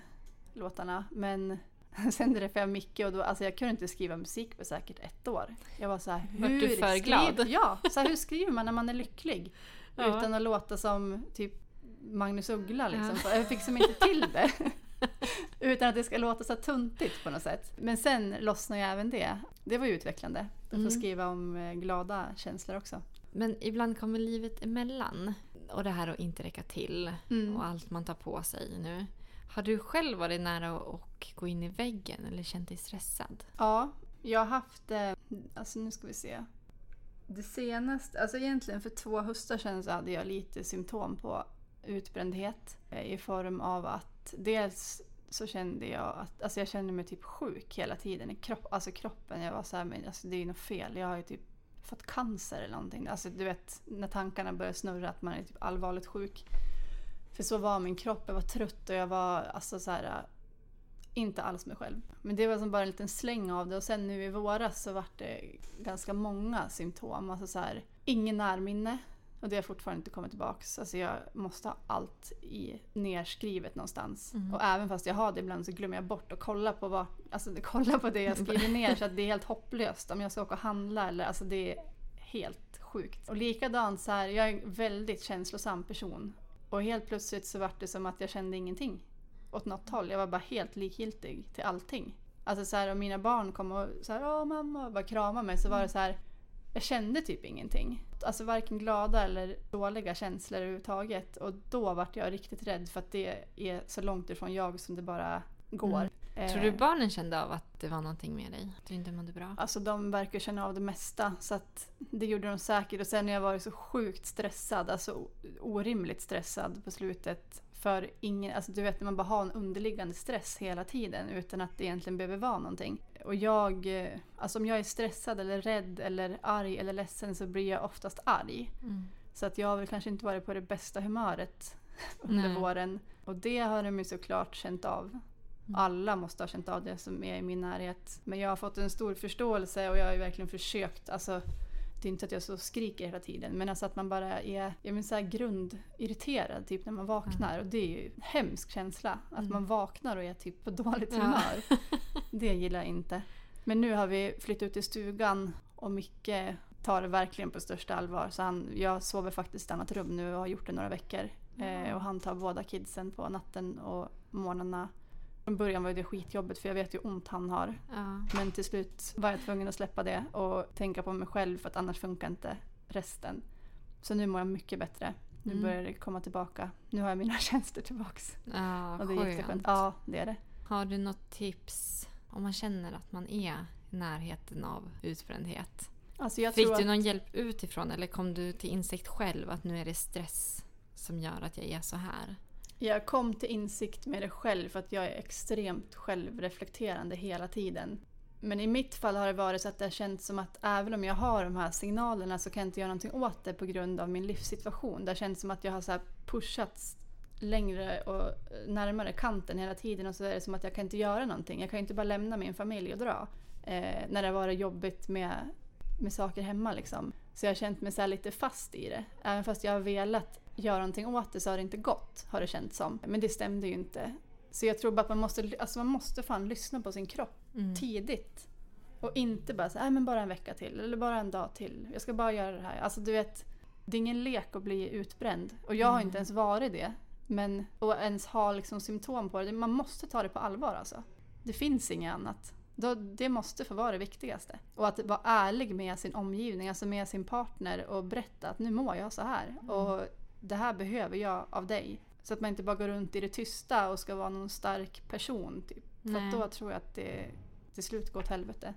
låtarna. Men sen träffade jag Micke och då, alltså jag kunde inte skriva musik på säkert ett år. Jag var så här, hur du för glad? Ja, så här, hur skriver man när man är lycklig? Ja. Utan att låta som typ Magnus Uggla liksom. Så Jag fick som inte till det. Utan att det ska låta så tuntigt på något sätt. Men sen lossnade ju även det. Det var ju utvecklande. Att Mm. få skriva om eh, glada känslor också. Men ibland kommer livet emellan. Och det här att inte räcka till Mm. och allt man tar på sig nu. Har du själv varit nära att att gå in i väggen eller känt dig stressad? Ja, jag har haft, eh, alltså nu ska vi se. Det senaste, alltså egentligen för två höstar sedan så hade jag lite symptom på utbrändhet. eh, I form av att dels så kände jag att, alltså jag kände mig typ sjuk hela tiden i kropp, alltså kroppen. Jag var så här, men alltså det är ju något fel. Jag har ju typ fått cancer eller någonting. Alltså du vet när tankarna börjar snurra att man är typ allvarligt sjuk. För så var min kropp, jag var trött och jag var alltså så här inte alls mig själv. Men det var som bara en liten släng av det och sen nu i våras så vart det ganska många symptom. Alltså så här, ingen närminne och det har fortfarande inte kommit tillbaks. Alltså jag måste ha allt i nerskrivet någonstans. Och även fast jag har det ibland så glömmer jag bort att kolla på, vad, alltså, kolla på det jag skriver ner så att det är helt hopplöst. Om jag ska åka och handla eller alltså det är helt sjukt. Och likadant så här, jag är en väldigt känslosam person. Och helt plötsligt så vart det som att jag kände ingenting åt något håll. Jag var bara helt likgiltig till allting. Alltså så här, om mina barn kom och så här, åh mamma, och bara kramade mig så var det så här, jag kände typ ingenting. Alltså varken glada eller dåliga känslor överhuvudtaget. Och då vart jag riktigt rädd för att det är så långt ifrån jag som det bara går. Eh, Tror du barnen kände av att det var någonting med dig? Att du inte mådde bra? Alltså de verkar känna av det mesta så att det gjorde de säkert. Och sen när jag varit så sjukt stressad, alltså orimligt stressad på slutet. För ingen, alltså du vet när man bara har en underliggande stress hela tiden utan att det egentligen behöver vara någonting. Och jag, eh, alltså om jag är stressad eller rädd eller arg eller ledsen så blir jag oftast arg. Mm. Så att jag har väl kanske inte varit på det bästa humöret under Nej. våren. Och det har de ju såklart känt av. Mm. Alla måste ha känt av det som är i min närhet. Men jag har fått en stor förståelse och jag har ju verkligen försökt. Alltså, det är inte att jag så skriker hela tiden men alltså att man bara är jag menar så här grundirriterad typ när man vaknar. Och det är ju en hemsk känsla. Att man vaknar och är typ på dåligt Ja. humör. Det gillar jag inte. Men nu har vi flyttat ut i stugan och Micke tar det verkligen på största allvar. Så han, jag sover faktiskt i ett annat rum nu och har gjort det några veckor. Eh, och han tar båda kidsen på natten och morgnarna. Från början var det skitjobbigt för jag vet ju hur ont han har. Ja. Men till slut var jag tvungen att släppa det och tänka på mig själv för att annars funkar inte resten. Så nu mår jag mycket bättre. Nu Mm. börjar det komma tillbaka. Nu har jag mina tjänster tillbaks. Ja, Och det är skönt. jätteskönt. Ja, det är det. Har du något tips om man känner att man är i närheten av utbrändhet? Alltså Fick du att, någon hjälp utifrån eller kom du till insikt själv att nu är det stress som gör att jag är så här? Jag kom till insikt med det själv för att jag är extremt självreflekterande hela tiden. Men i mitt fall har det varit så att det har känts som att även om jag har de här signalerna så kan jag inte göra någonting åt det på grund av min livssituation. Det har känts som att jag har så här pushats längre och närmare kanten hela tiden och så är det som att jag kan inte göra någonting. Jag kan ju inte bara lämna min familj och dra. Eh, när det har varit jobbigt med, med saker hemma liksom. Så jag har känt mig så här lite fast i det. Även fast jag har velat göra någonting åt det så har det inte gått, har det känts som. Men det stämde ju inte. Så jag tror bara att man måste, alltså man måste fan lyssna på sin kropp Mm. tidigt. Och inte bara säga, men bara en vecka till eller bara en dag till. Jag ska bara göra det här. Alltså du vet, det är ingen lek att bli utbränd. Och jag har inte ens varit det. Men att ens ha liksom symptom på det, man måste ta det på allvar alltså. Det finns inget annat. Då, det måste få vara det viktigaste. Och att vara ärlig med sin omgivning, alltså med sin partner och berätta att nu mår jag så här. Och det här behöver jag av dig. Så att man inte bara går runt i det tysta och ska vara någon stark person. Typ. För Nej. att då tror jag att det till slut går åt helvete.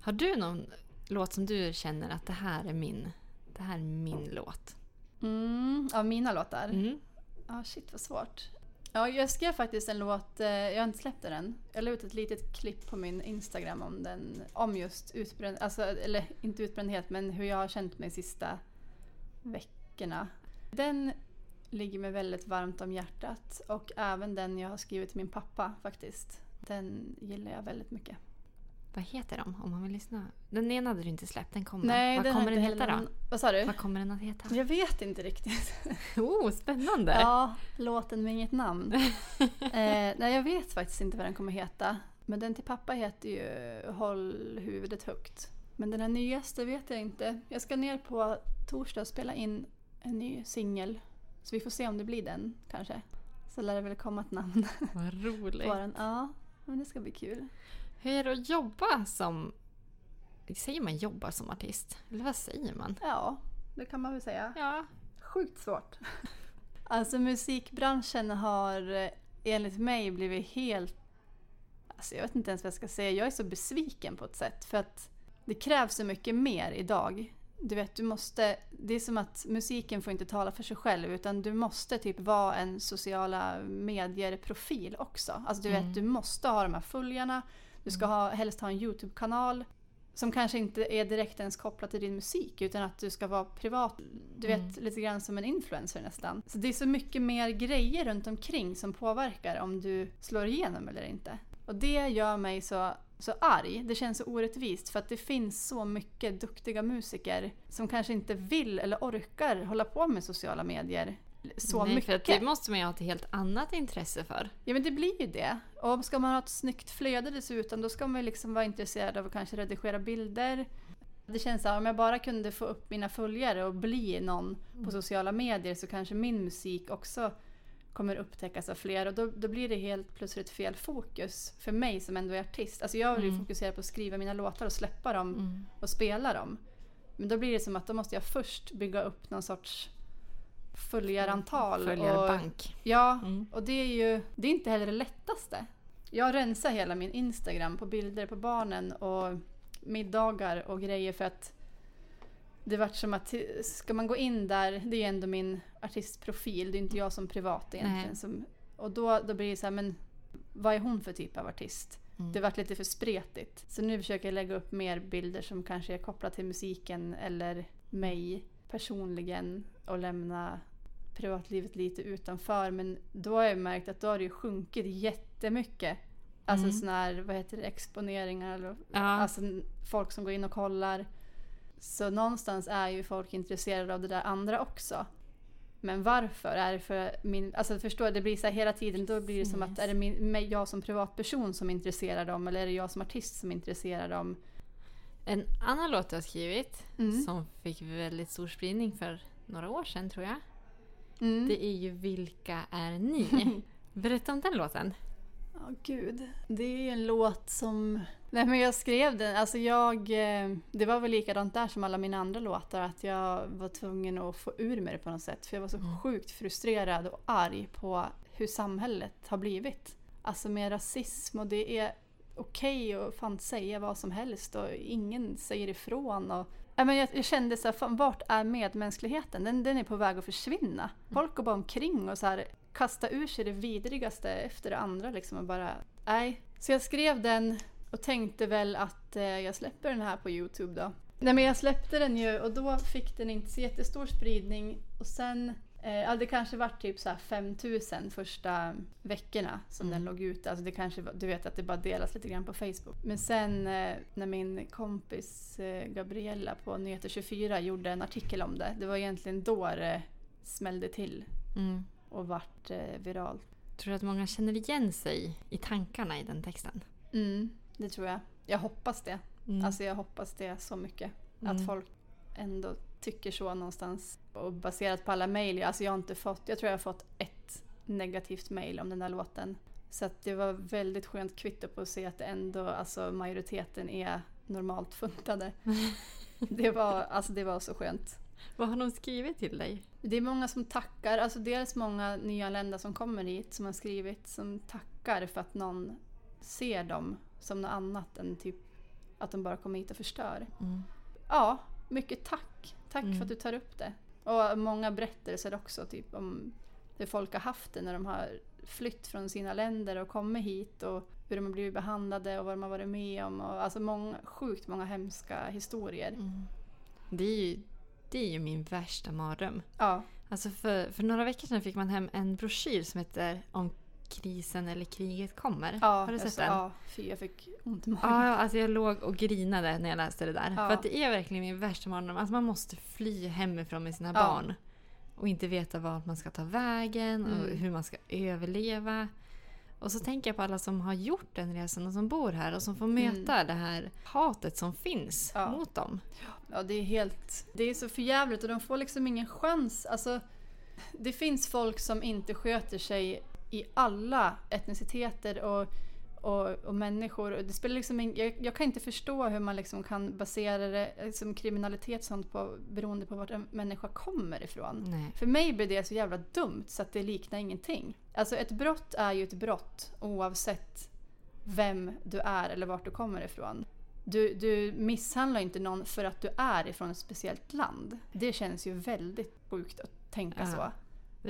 Har du någon låt som du känner att det här är min, det här är min låt? Mm, av mina låtar? Mm. Ja, shit vad svårt. Ja, jag skrev faktiskt en låt, eh, jag har inte släppt den. Jag la ut ett litet klipp på min Instagram om den, om just utbränd, alltså, eller inte utbrändhet, men hur jag har känt mig sista veckorna. Den ligger mig väldigt varmt om hjärtat och även den jag har skrivit till min pappa faktiskt. Den gillar jag väldigt mycket. Vad heter de om man vill lyssna? Den ena hade du inte släppt, den kommer. Nej, Vad den kommer den heta heller då? någon- Vad sa du? Vad kommer den att heta? Jag vet inte riktigt. Oh, spännande! Ja, låten med inget namn. eh, nej, jag vet faktiskt inte vad den kommer heta. Men den till pappa heter ju Håll huvudet högt. Men den här nyaste vet jag inte. Jag ska ner på torsdag och spela in en ny singel. Så vi får se om det blir den kanske. Så lär det väl komma ett namn Vad roligt. den. Ja, men det ska bli kul. Hur är det att jobba som... Säger man jobbar som artist? Eller vad säger man? Ja, det kan man väl säga. Ja. Sjukt svårt. Alltså musikbranschen har eh, enligt mig blivit helt... Alltså jag vet inte ens vad jag ska säga. Jag är så besviken på ett sätt. För att det krävs så mycket mer idag. Du vet, du måste... Det är som att musiken får inte tala för sig själv. Utan du måste typ vara en sociala medier-profil också. Alltså du vet, du måste ha de här följarna. Du ska ha, helst ha en YouTube-kanal. Som kanske inte är direkt ens kopplat till din musik utan att du ska vara privat. Du vet, lite grann som en influencer nästan. Så det är så mycket mer grejer runt omkring som påverkar om du slår igenom eller inte. Och det gör mig så, så arg. Det känns så orättvist för att det finns så mycket duktiga musiker som kanske inte vill eller orkar hålla på med sociala medier så Nej, mycket. för att det måste man ju ha ett helt annat intresse för. Ja men det blir ju det. Och ska man ha ett snyggt flöde dessutom då ska man liksom vara intresserad av att kanske redigera bilder. Det känns här, om jag bara kunde få upp mina följare och bli någon på sociala medier så kanske min musik också kommer upptäckas av fler och då, då blir det helt plötsligt fel fokus för mig som ändå är artist. Alltså jag vill ju fokusera på att skriva mina låtar och släppa dem och spela dem. Men då blir det som att då måste jag först bygga upp någon sorts följarantal. Följarbank. Och, ja, och det är ju det är inte heller det lättaste. Jag rensar hela min Instagram på bilder på barnen och middagar och grejer för att det vart som att ska man gå in där, det är ju ändå min artistprofil, det är inte jag som privat egentligen. Nej. Som, och då, då blir det så här, men vad är hon för typ av artist? Det vart lite för spretigt. Så nu försöker jag lägga upp mer bilder som kanske är kopplade till musiken eller mig personligen och lämna privatlivet lite utanför. Men då har jag märkt att då har det ju sjunkit jättemycket. Alltså Mm. såna här, vad heter det, exponeringar. Eller, Ja. Alltså folk som går in och kollar. Så någonstans är ju folk intresserade av det där andra också. Men varför? Är det för min... Alltså förstår det blir så här hela tiden, då blir det som att är det min, jag som privatperson som intresserar dem eller är det jag som artist som intresserar dem? En annan låt du har skrivit Mm. som fick väldigt stor spridning för några år sedan tror jag. Mm. Det är ju Vilka är ni? Berätta om den låten. Ja, gud. Det är ju en låt som Nej men jag skrev den, alltså jag, eh, det var väl likadant där som alla mina andra låtar att jag var tvungen att få ur mig det på något sätt för jag var så Mm. sjukt frustrerad och arg på hur samhället har blivit. Alltså med rasism och det är okej att fan säga vad som helst och ingen säger ifrån. Och, ja, men jag, jag kände så här, fan, vart är medmänskligheten? Den, den är på väg att försvinna. Folk går bara omkring och så här, kastar ur sig det vidrigaste efter det andra liksom och bara, nej. Så jag skrev den och tänkte väl att eh, jag släpper den här på Youtube då. Nej men jag släppte den ju och då fick den inte så jättestor spridning och sen ja, det kanske var typ så här 5000 första veckorna som den låg ute. Alltså det kanske du vet att det bara delas lite grann på Facebook. Men sen eh, när min kompis eh, Gabriella på Nyheter 24 gjorde en artikel om det. Det var egentligen då det smällde till Mm. och vart eh, viralt. Tror du att många känner igen sig i tankarna i den texten? Mm, det tror jag. Jag hoppas det. Mm. Alltså jag hoppas det så mycket. Mm. Att folk ändå tycker så någonstans. Och baserat på alla mejl, alltså jag har inte fått, jag tror jag har fått ett negativt mejl om den där låten. Så det var väldigt skönt kvitto på att se att ändå, alltså majoriteten är normalt funtade. det, var, alltså det var så skönt. Vad har de skrivit till dig? Det är många som tackar, alltså dels många nyanlända som kommer hit som har skrivit som tackar för att någon ser dem som något annat än typ att de bara kommer hit och förstör. Mm. Ja, mycket tack. Tack Mm. för att du tar upp det. Och många berättelser också typ om hur folk har haft det när de har flytt från sina länder och kommit hit och hur de har blivit behandlade och vad de har varit med om. Och, alltså många, sjukt många hemska historier. Mm. Det är ju, det är ju min värsta mardröm. Ja, Alltså för, för några veckor sedan fick man hem en broschyr som heter Om krisen eller kriget kommer. ja, har du sett alltså, den? Ja, fy jag fick ont i magen. Ja, alltså jag låg och grinade när jag läste det där. Ja. För att det är verkligen min värsta mardröm. Alltså man måste fly hemifrån med sina Ja. barn. Och inte veta vart man ska ta vägen och Mm. hur man ska överleva. Och så tänker jag på alla som har gjort den resan och som bor här och som får möta det här hatet som finns Mm. Ja. mot dem. Ja, det är helt... Det är så förjävligt och de får liksom ingen chans. Alltså, det finns folk som inte sköter sig i alla etniciteter och, och, och människor. Det spelar liksom ing, jag, jag kan inte förstå hur man liksom kan basera det, liksom kriminalitet sånt på, beroende på vart en människa kommer ifrån. Nej. För mig blir det så jävla dumt så att det liknar ingenting. Alltså ett brott är ju ett brott oavsett vem du är eller vart du kommer ifrån. Du, du misshandlar inte någon för att du är ifrån ett speciellt land. Det känns ju väldigt sjukt att tänka Ja. så.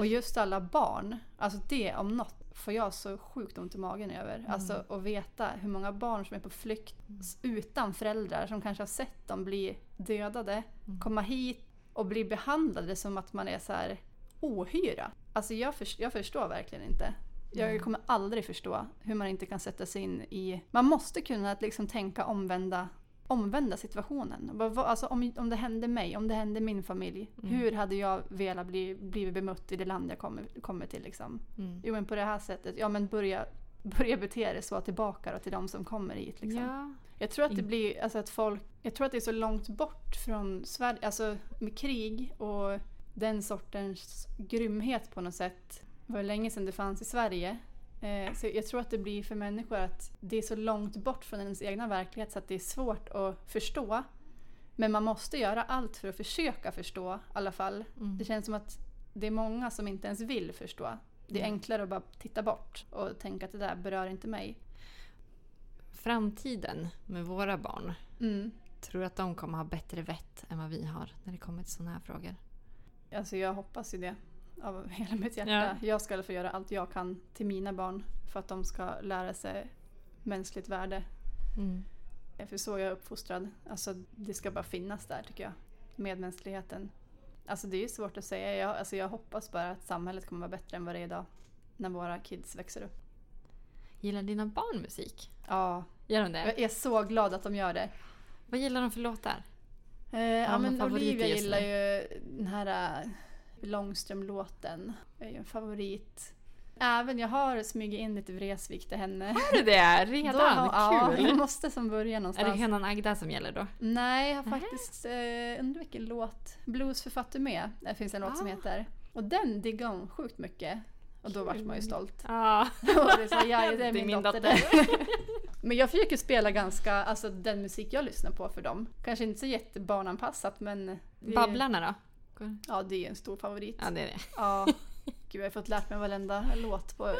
Och just alla barn, alltså det om något får jag så sjukt ont i magen över. Alltså att veta hur många barn som är på flykt s- utan föräldrar som kanske har sett dem bli dödade, komma hit och bli behandlade som att man är så här ohyra. Alltså jag, förs- jag förstår verkligen inte. Jag kommer aldrig förstå hur man inte kan sätta sig in i... Man måste kunna liksom tänka omvända, omvända situationen. Alltså om, om det hände mig, om det hände min familj. Hur hade jag velat bli, blivit bemött i det land jag kommer, kommer till? Liksom? Mm. Jo men på det här sättet, ja men börja, börja bete dig så tillbaka då, till de som kommer hit. Liksom. Ja. Jag tror att det blir, alltså att folk, jag tror att det är så långt bort från Sverige, alltså med krig och den sortens grymhet på något sätt. Det var länge sedan det fanns i Sverige. Eh, så jag tror att det blir för människor att det är så långt bort från ens egna verklighet så att det är svårt att förstå. Men man måste göra allt för att försöka förstå i alla fall. Mm. Det känns som att det är många som inte ens vill förstå. Det är enklare att bara titta bort och tänka att det där berör inte mig. Framtiden med våra barn. Mm. Tror du att de kommer ha bättre vett än vad vi har när det kommer till sådana här frågor? Alltså jag hoppas ju det. Av hela mitt hjärta. Ja. Jag ska få göra allt jag kan till mina barn för att de ska lära sig mänskligt värde. Mm. För så är jag uppfostrad. Alltså det ska bara finnas där tycker jag. Medmänskligheten. Alltså det är ju svårt att säga. Jag, alltså jag hoppas bara att samhället kommer vara bättre än vad det är idag. När våra kids växer upp. Gillar dina barn musik? Ja, Gör de det? jag är så glad att de gör det. Vad gillar de för låtar? Eh, ja, men Olivia gillar ju den här äh, Långström-låten. Är ju en favorit. Även jag har smugit in lite Vreeswijk till henne. Är det det? Redan? Då har- Ja, Kul! jag måste som börja är någonstans. det hönan Agda som gäller då? Nej, jag har faktiskt, eh, undrar vilken låt. Blues för Fatumé. Det finns en låt som Ah. heter. Och den diggar hon sjukt mycket. Och då vart man ju stolt. Ja. Och det är så, ja, det är min, dotter. Men jag försöker spela ganska, alltså den musik jag lyssnar på för dem. Kanske inte så jättebarnanpassat men... Babblarna då? Ja, det är en stor favorit. Ja, det är det. Ja, gud jag har fått lärt mig varenda låt på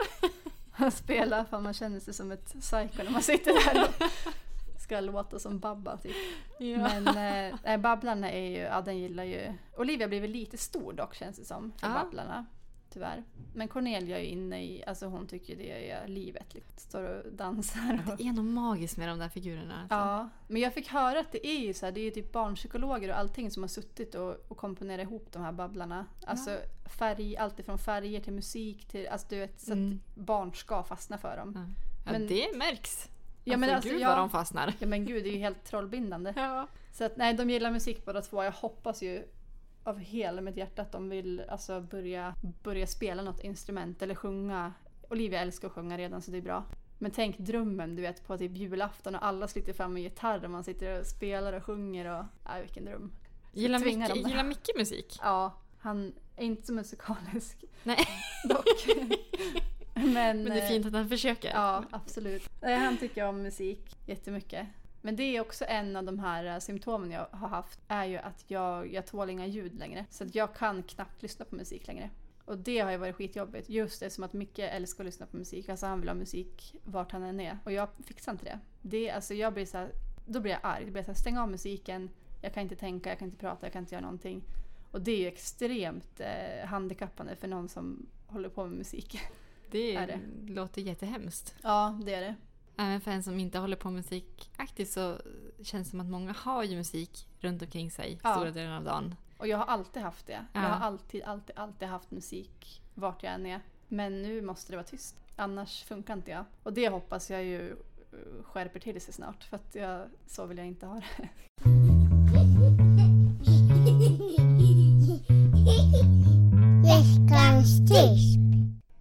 att spela för man känner sig som ett psycho när man sitter där och ska låta som Babba typ. Men eh, nej, Babblarna är ju, ja den gillar ju, Olivia blir väl lite stor dock känns det som för Ja. Babblarna. Tyvärr. Men Cornelia är inne i, alltså hon tycker det är livet. Liksom. Står och dansar. Och, Det är något magiskt med de där figurerna. Alltså. Ja, men jag fick höra att det är ju så här, det är ju typ barnpsykologer och allting som har suttit och, och komponerat ihop de här babblarna. Alltså färg, allt ifrån färger till musik till, alltså du vet, så Mm. att barn ska fastna för dem. Ja. Ja, Men- det märks. Ja, men alltså, gud ja. vad de fastnar. Ja men gud, det är ju helt trollbindande. Ja. Så att nej, de gillar musik båda två. Jag hoppas ju av hela mitt hjärta att de vill alltså, börja, börja spela något instrument eller sjunga. Olivia älskar att sjunga redan så det är bra. Men tänk drömmen du vet på typ julafton och alla sliter fram en gitarr och man sitter och spelar och sjunger och... Nej vilken dröm. Gillar, dem. gillar mycket musik. Ja, han är inte så musikalisk Nej. dock. Men, Men det är fint att han försöker. Ja, absolut. Han tycker om musik jättemycket. Men det är också en av de här eh, symptomen jag har haft, är ju att jag, jag tål inga ljud längre. Så att jag kan knappt lyssna på musik längre. Och det har ju varit skitjobbigt. Just det som att Micke älskar att lyssna på musik. Alltså han vill ha musik vart han än är. Och jag fixar inte det. det alltså jag blir så här, då blir jag arg. Då blir jag så här, stäng av musiken. Jag kan inte tänka, jag kan inte prata, jag kan inte göra någonting. Och det är ju extremt eh, handikappande för någon som håller på med musik. Det, är det. låter jättehemskt. Ja, det är det. Även för en som inte håller på med musik aktivt så känns det som att många har ju musik runt omkring sig Ja. stora delar av dagen. Och jag har alltid haft det. Jag Ja. har alltid, alltid, alltid haft musik vart jag än är. Men nu måste det vara tyst. Annars funkar inte jag. Och det hoppas jag ju eh, skärper till sig snart. För att jag, så vill jag inte ha det. Veckans tips.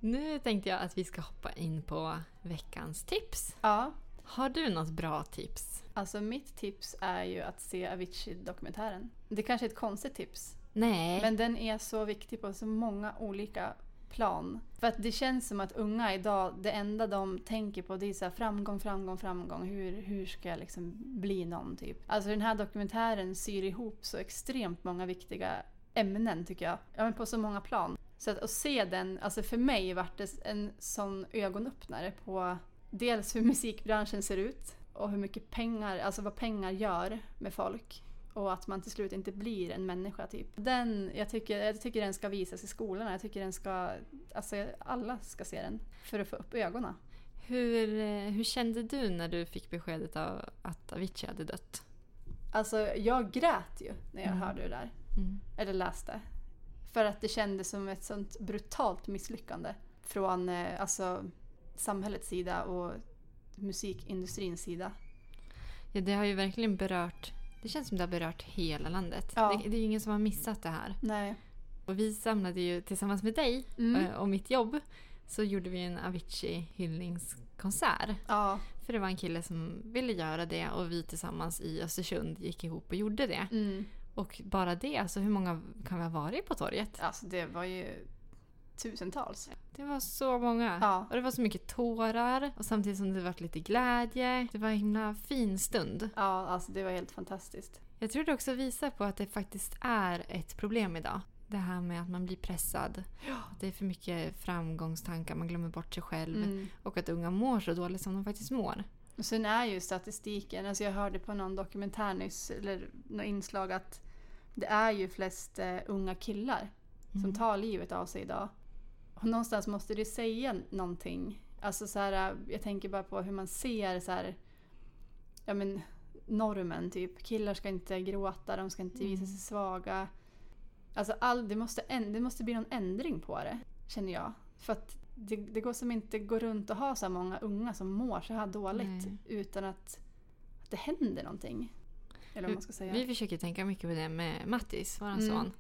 Nu tänkte jag att vi ska hoppa in på veckans tips. Ja, Har du något bra tips? alltså mitt tips är ju att se Avicii-dokumentären. Det kanske är ett konstigt tips. Nej. Men den är så viktig på så många olika plan. För att det känns som att unga idag, det enda de tänker på det är så framgång, framgång, framgång. Hur, hur ska jag liksom bli någon typ? Alltså den här dokumentären syr ihop så extremt många viktiga ämnen tycker jag. Ja men på så många plan. Så att, att se den, alltså för mig vart det en sån ögonöppnare på dels hur musikbranschen ser ut och hur mycket pengar, alltså vad pengar gör med folk. Och att man till slut inte blir en människa typ. Den, jag, tycker, jag tycker den ska visas i skolorna. Jag tycker den ska, alltså alla ska se den. För att få upp ögonen. Hur, hur kände du när du fick beskedet av att Avicii hade dött? Alltså jag grät ju när jag hörde det där. Mm. Eller läste. För att det kändes som ett sånt brutalt misslyckande. Från eh, alltså, samhällets sida och musikindustrins sida. Ja, det har ju verkligen berört... Det känns som det har berört hela landet. Ja. Det, det är ju ingen som har missat det här. Nej. Och vi samlade ju tillsammans med dig Mm. eh, och mitt jobb så gjorde vi en Avicii hyllningskonsert. Ja. För det var en kille som ville göra det och vi tillsammans i Östersund gick ihop och gjorde det. Mm. Och bara det, alltså hur många kan vi ha varit på torget? Alltså det var ju tusentals. Det var så många. Ja. Och det var så mycket tårar och samtidigt som det var lite glädje. Det var en himla fin stund. Ja, alltså det var helt fantastiskt. Jag tror det också visar på att det faktiskt är ett problem idag. Det här med att man blir pressad. Att det är för mycket framgångstankar, man glömmer bort sig själv. Mm. Och att unga mår så dåligt som de faktiskt mår. Och sen är ju statistiken, alltså jag hörde på någon dokumentär nyss, eller något inslag att det är ju flest eh, unga killar som tar livet av sig idag. Och någonstans måste det säga någonting. Alltså så här, jag tänker bara på hur man ser så här, ja men normen typ. Killar ska inte gråta, de ska inte visa sig svaga. Alltså all, det, måste, det måste bli någon ändring på det, känner jag. För att det, det går som inte gå runt och ha så här många unga som mår så här dåligt Nej. utan att, att det händer någonting. Eller vad man ska säga. Vi försöker tänka mycket på det med Mattis, vår Mm. son.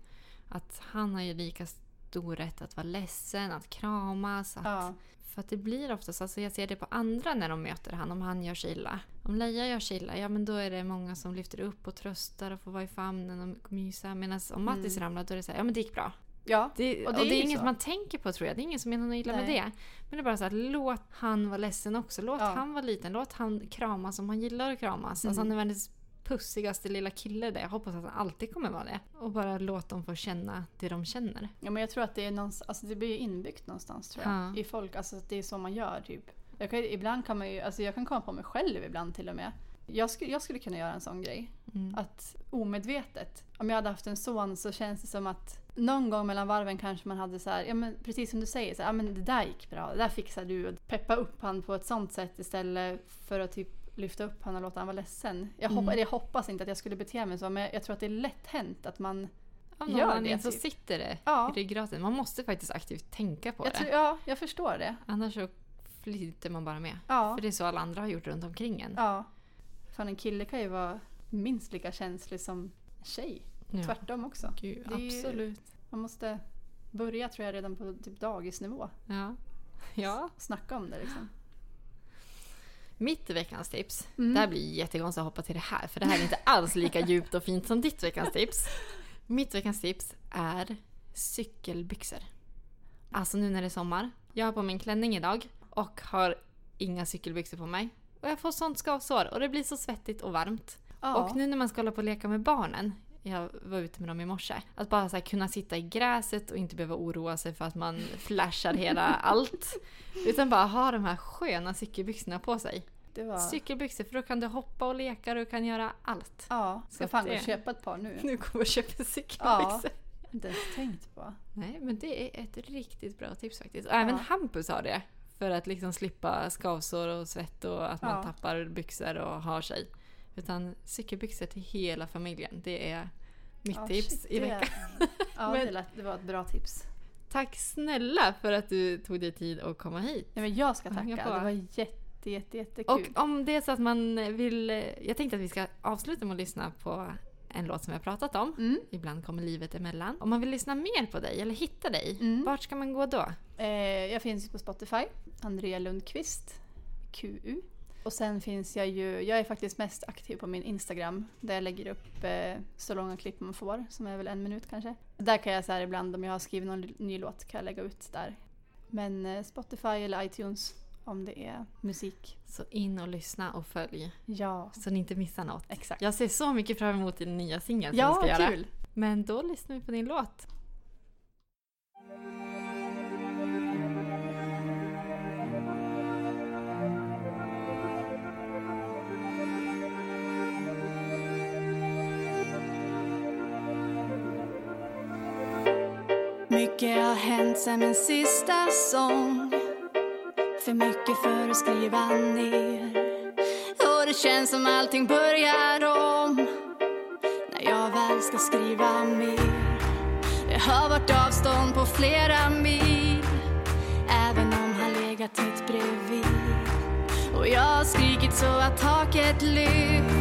Att han har ju lika stor rätt att vara ledsen, att kramas. Att, Ja. För att det blir oftast, alltså jag ser det på andra när de möter han, om han gör sig illa. Om Leia gör sig illa, ja men då är det många som lyfter upp och tröstar och får vara i famnen och mysa. Medan om Mattis Mm. ramlar då är det så här, ja men det gick bra. Ja, Det, och det, är, inget man tänker på tror jag. Det är ingen som menar något illa med Nej. det. Men det är bara så att låt han vara ledsen också. Låt Ja. han vara liten. Låt han kramas som han gillar att kramas. Mm. Alltså han är världens pussigaste lilla kille där. Jag hoppas att han alltid kommer vara det. Och bara låt dem få känna det de känner. Ja, men jag tror att det är någonstans, alltså det blir inbyggt någonstans tror jag. Ja. I folk, alltså det är så man gör typ. Jag kan, ibland kan man ju, alltså jag kan komma på mig själv ibland till och med. Jag skulle, jag skulle kunna göra en sån grej. Mm. Att omedvetet, om jag hade haft en son så känns det som att någon gång mellan varven kanske man hade så här, ja men precis som du säger, så här, ja men det där gick bra, det där fixar du. Och peppa upp han på ett sånt sätt istället för att typ lyfta upp han och låta han vara ledsen. Jag, hopp, Mm. jag hoppas inte att jag skulle bete mig så men jag tror att det är lätt hänt att man Av någon Gör det, så typ. sitter det Ja. i ryggraden. Man måste faktiskt aktivt tänka på jag det. tror, Ja, jag förstår det. Annars så flyter man bara med. Ja. För det är så alla andra har gjort runt omkring en. Ja. Fan en kille kan ju vara minst lika känslig som en tjej. Ja. Tvärtom också. Gud, är ju- absolut. Man måste börja tror jag redan på typ dagisnivå. Ja. ja. Snacka om det liksom. Mitt veckans tips. Mm. Det här blir jättekonstigt att hoppa till det här. För det här är inte alls lika djupt och fint som ditt veckans tips. Mitt veckans tips är cykelbyxor. Alltså nu när det är sommar. Jag har på mig en klänning idag och har inga cykelbyxor på mig. Och jag får sånt skavsår och det blir så svettigt och varmt. Ja. Och nu när man ska hålla på och leka med barnen. Jag var ute med dem i morse. Att bara så kunna sitta i gräset och inte behöva oroa sig för att man flashar hela allt. Utan bara ha de här sköna cykelbyxorna på sig. var... Cykelbyxor för då kan du hoppa och leka och du kan göra allt. Ja, ska fan gå och köpa ett par nu. Nu kommer jag och köper cykelbyxor. Ja. Inte ens tänkt på. Nej men det är ett riktigt bra tips faktiskt. Och även Ja. Hampus har det. För att liksom slippa skavsår och svett och att man Ja. tappar byxor och har sig. Utan cykelbyxor till hela familjen. Det är mitt Ja, tips shit, i det- veckan. Ja, Men- det, lät, det var ett bra tips. Tack snälla för att du tog dig tid att komma hit. Nej, men jag ska tacka. Det var jätte, jätte, jättekul. Och om det är så att man vill... Jag tänkte att vi ska avsluta med att lyssna på en låt som vi har pratat om. Mm. Ibland kommer livet emellan. Om man vill lyssna mer på dig eller hitta dig, Mm. vart ska man gå då? Eh, jag finns på Spotify. Andrea Lundqvist. QU. Och sen finns jag ju, jag är faktiskt mest aktiv på min Instagram där jag lägger upp eh, så långa klipp man får, som är väl en minut kanske. Där kan jag så här ibland om jag har skrivit någon ny låt kan jag lägga ut där. Men eh, Spotify eller iTunes om det är musik. Så in och lyssna och följ. Ja, Så ni inte missar något. exakt. Jag ser så mycket fram emot din nya singel som Ja, du ska göra. kul! Men då lyssnar vi på din låt. Mycket har hänt sen min sista sång. För mycket för att skriva ner. Och det känns som allting börjar om. När jag väl ska skriva mer. Det har varit avstånd på flera mil. Även om han legat mitt bredvid. Och jag har skrikit så att taket lyft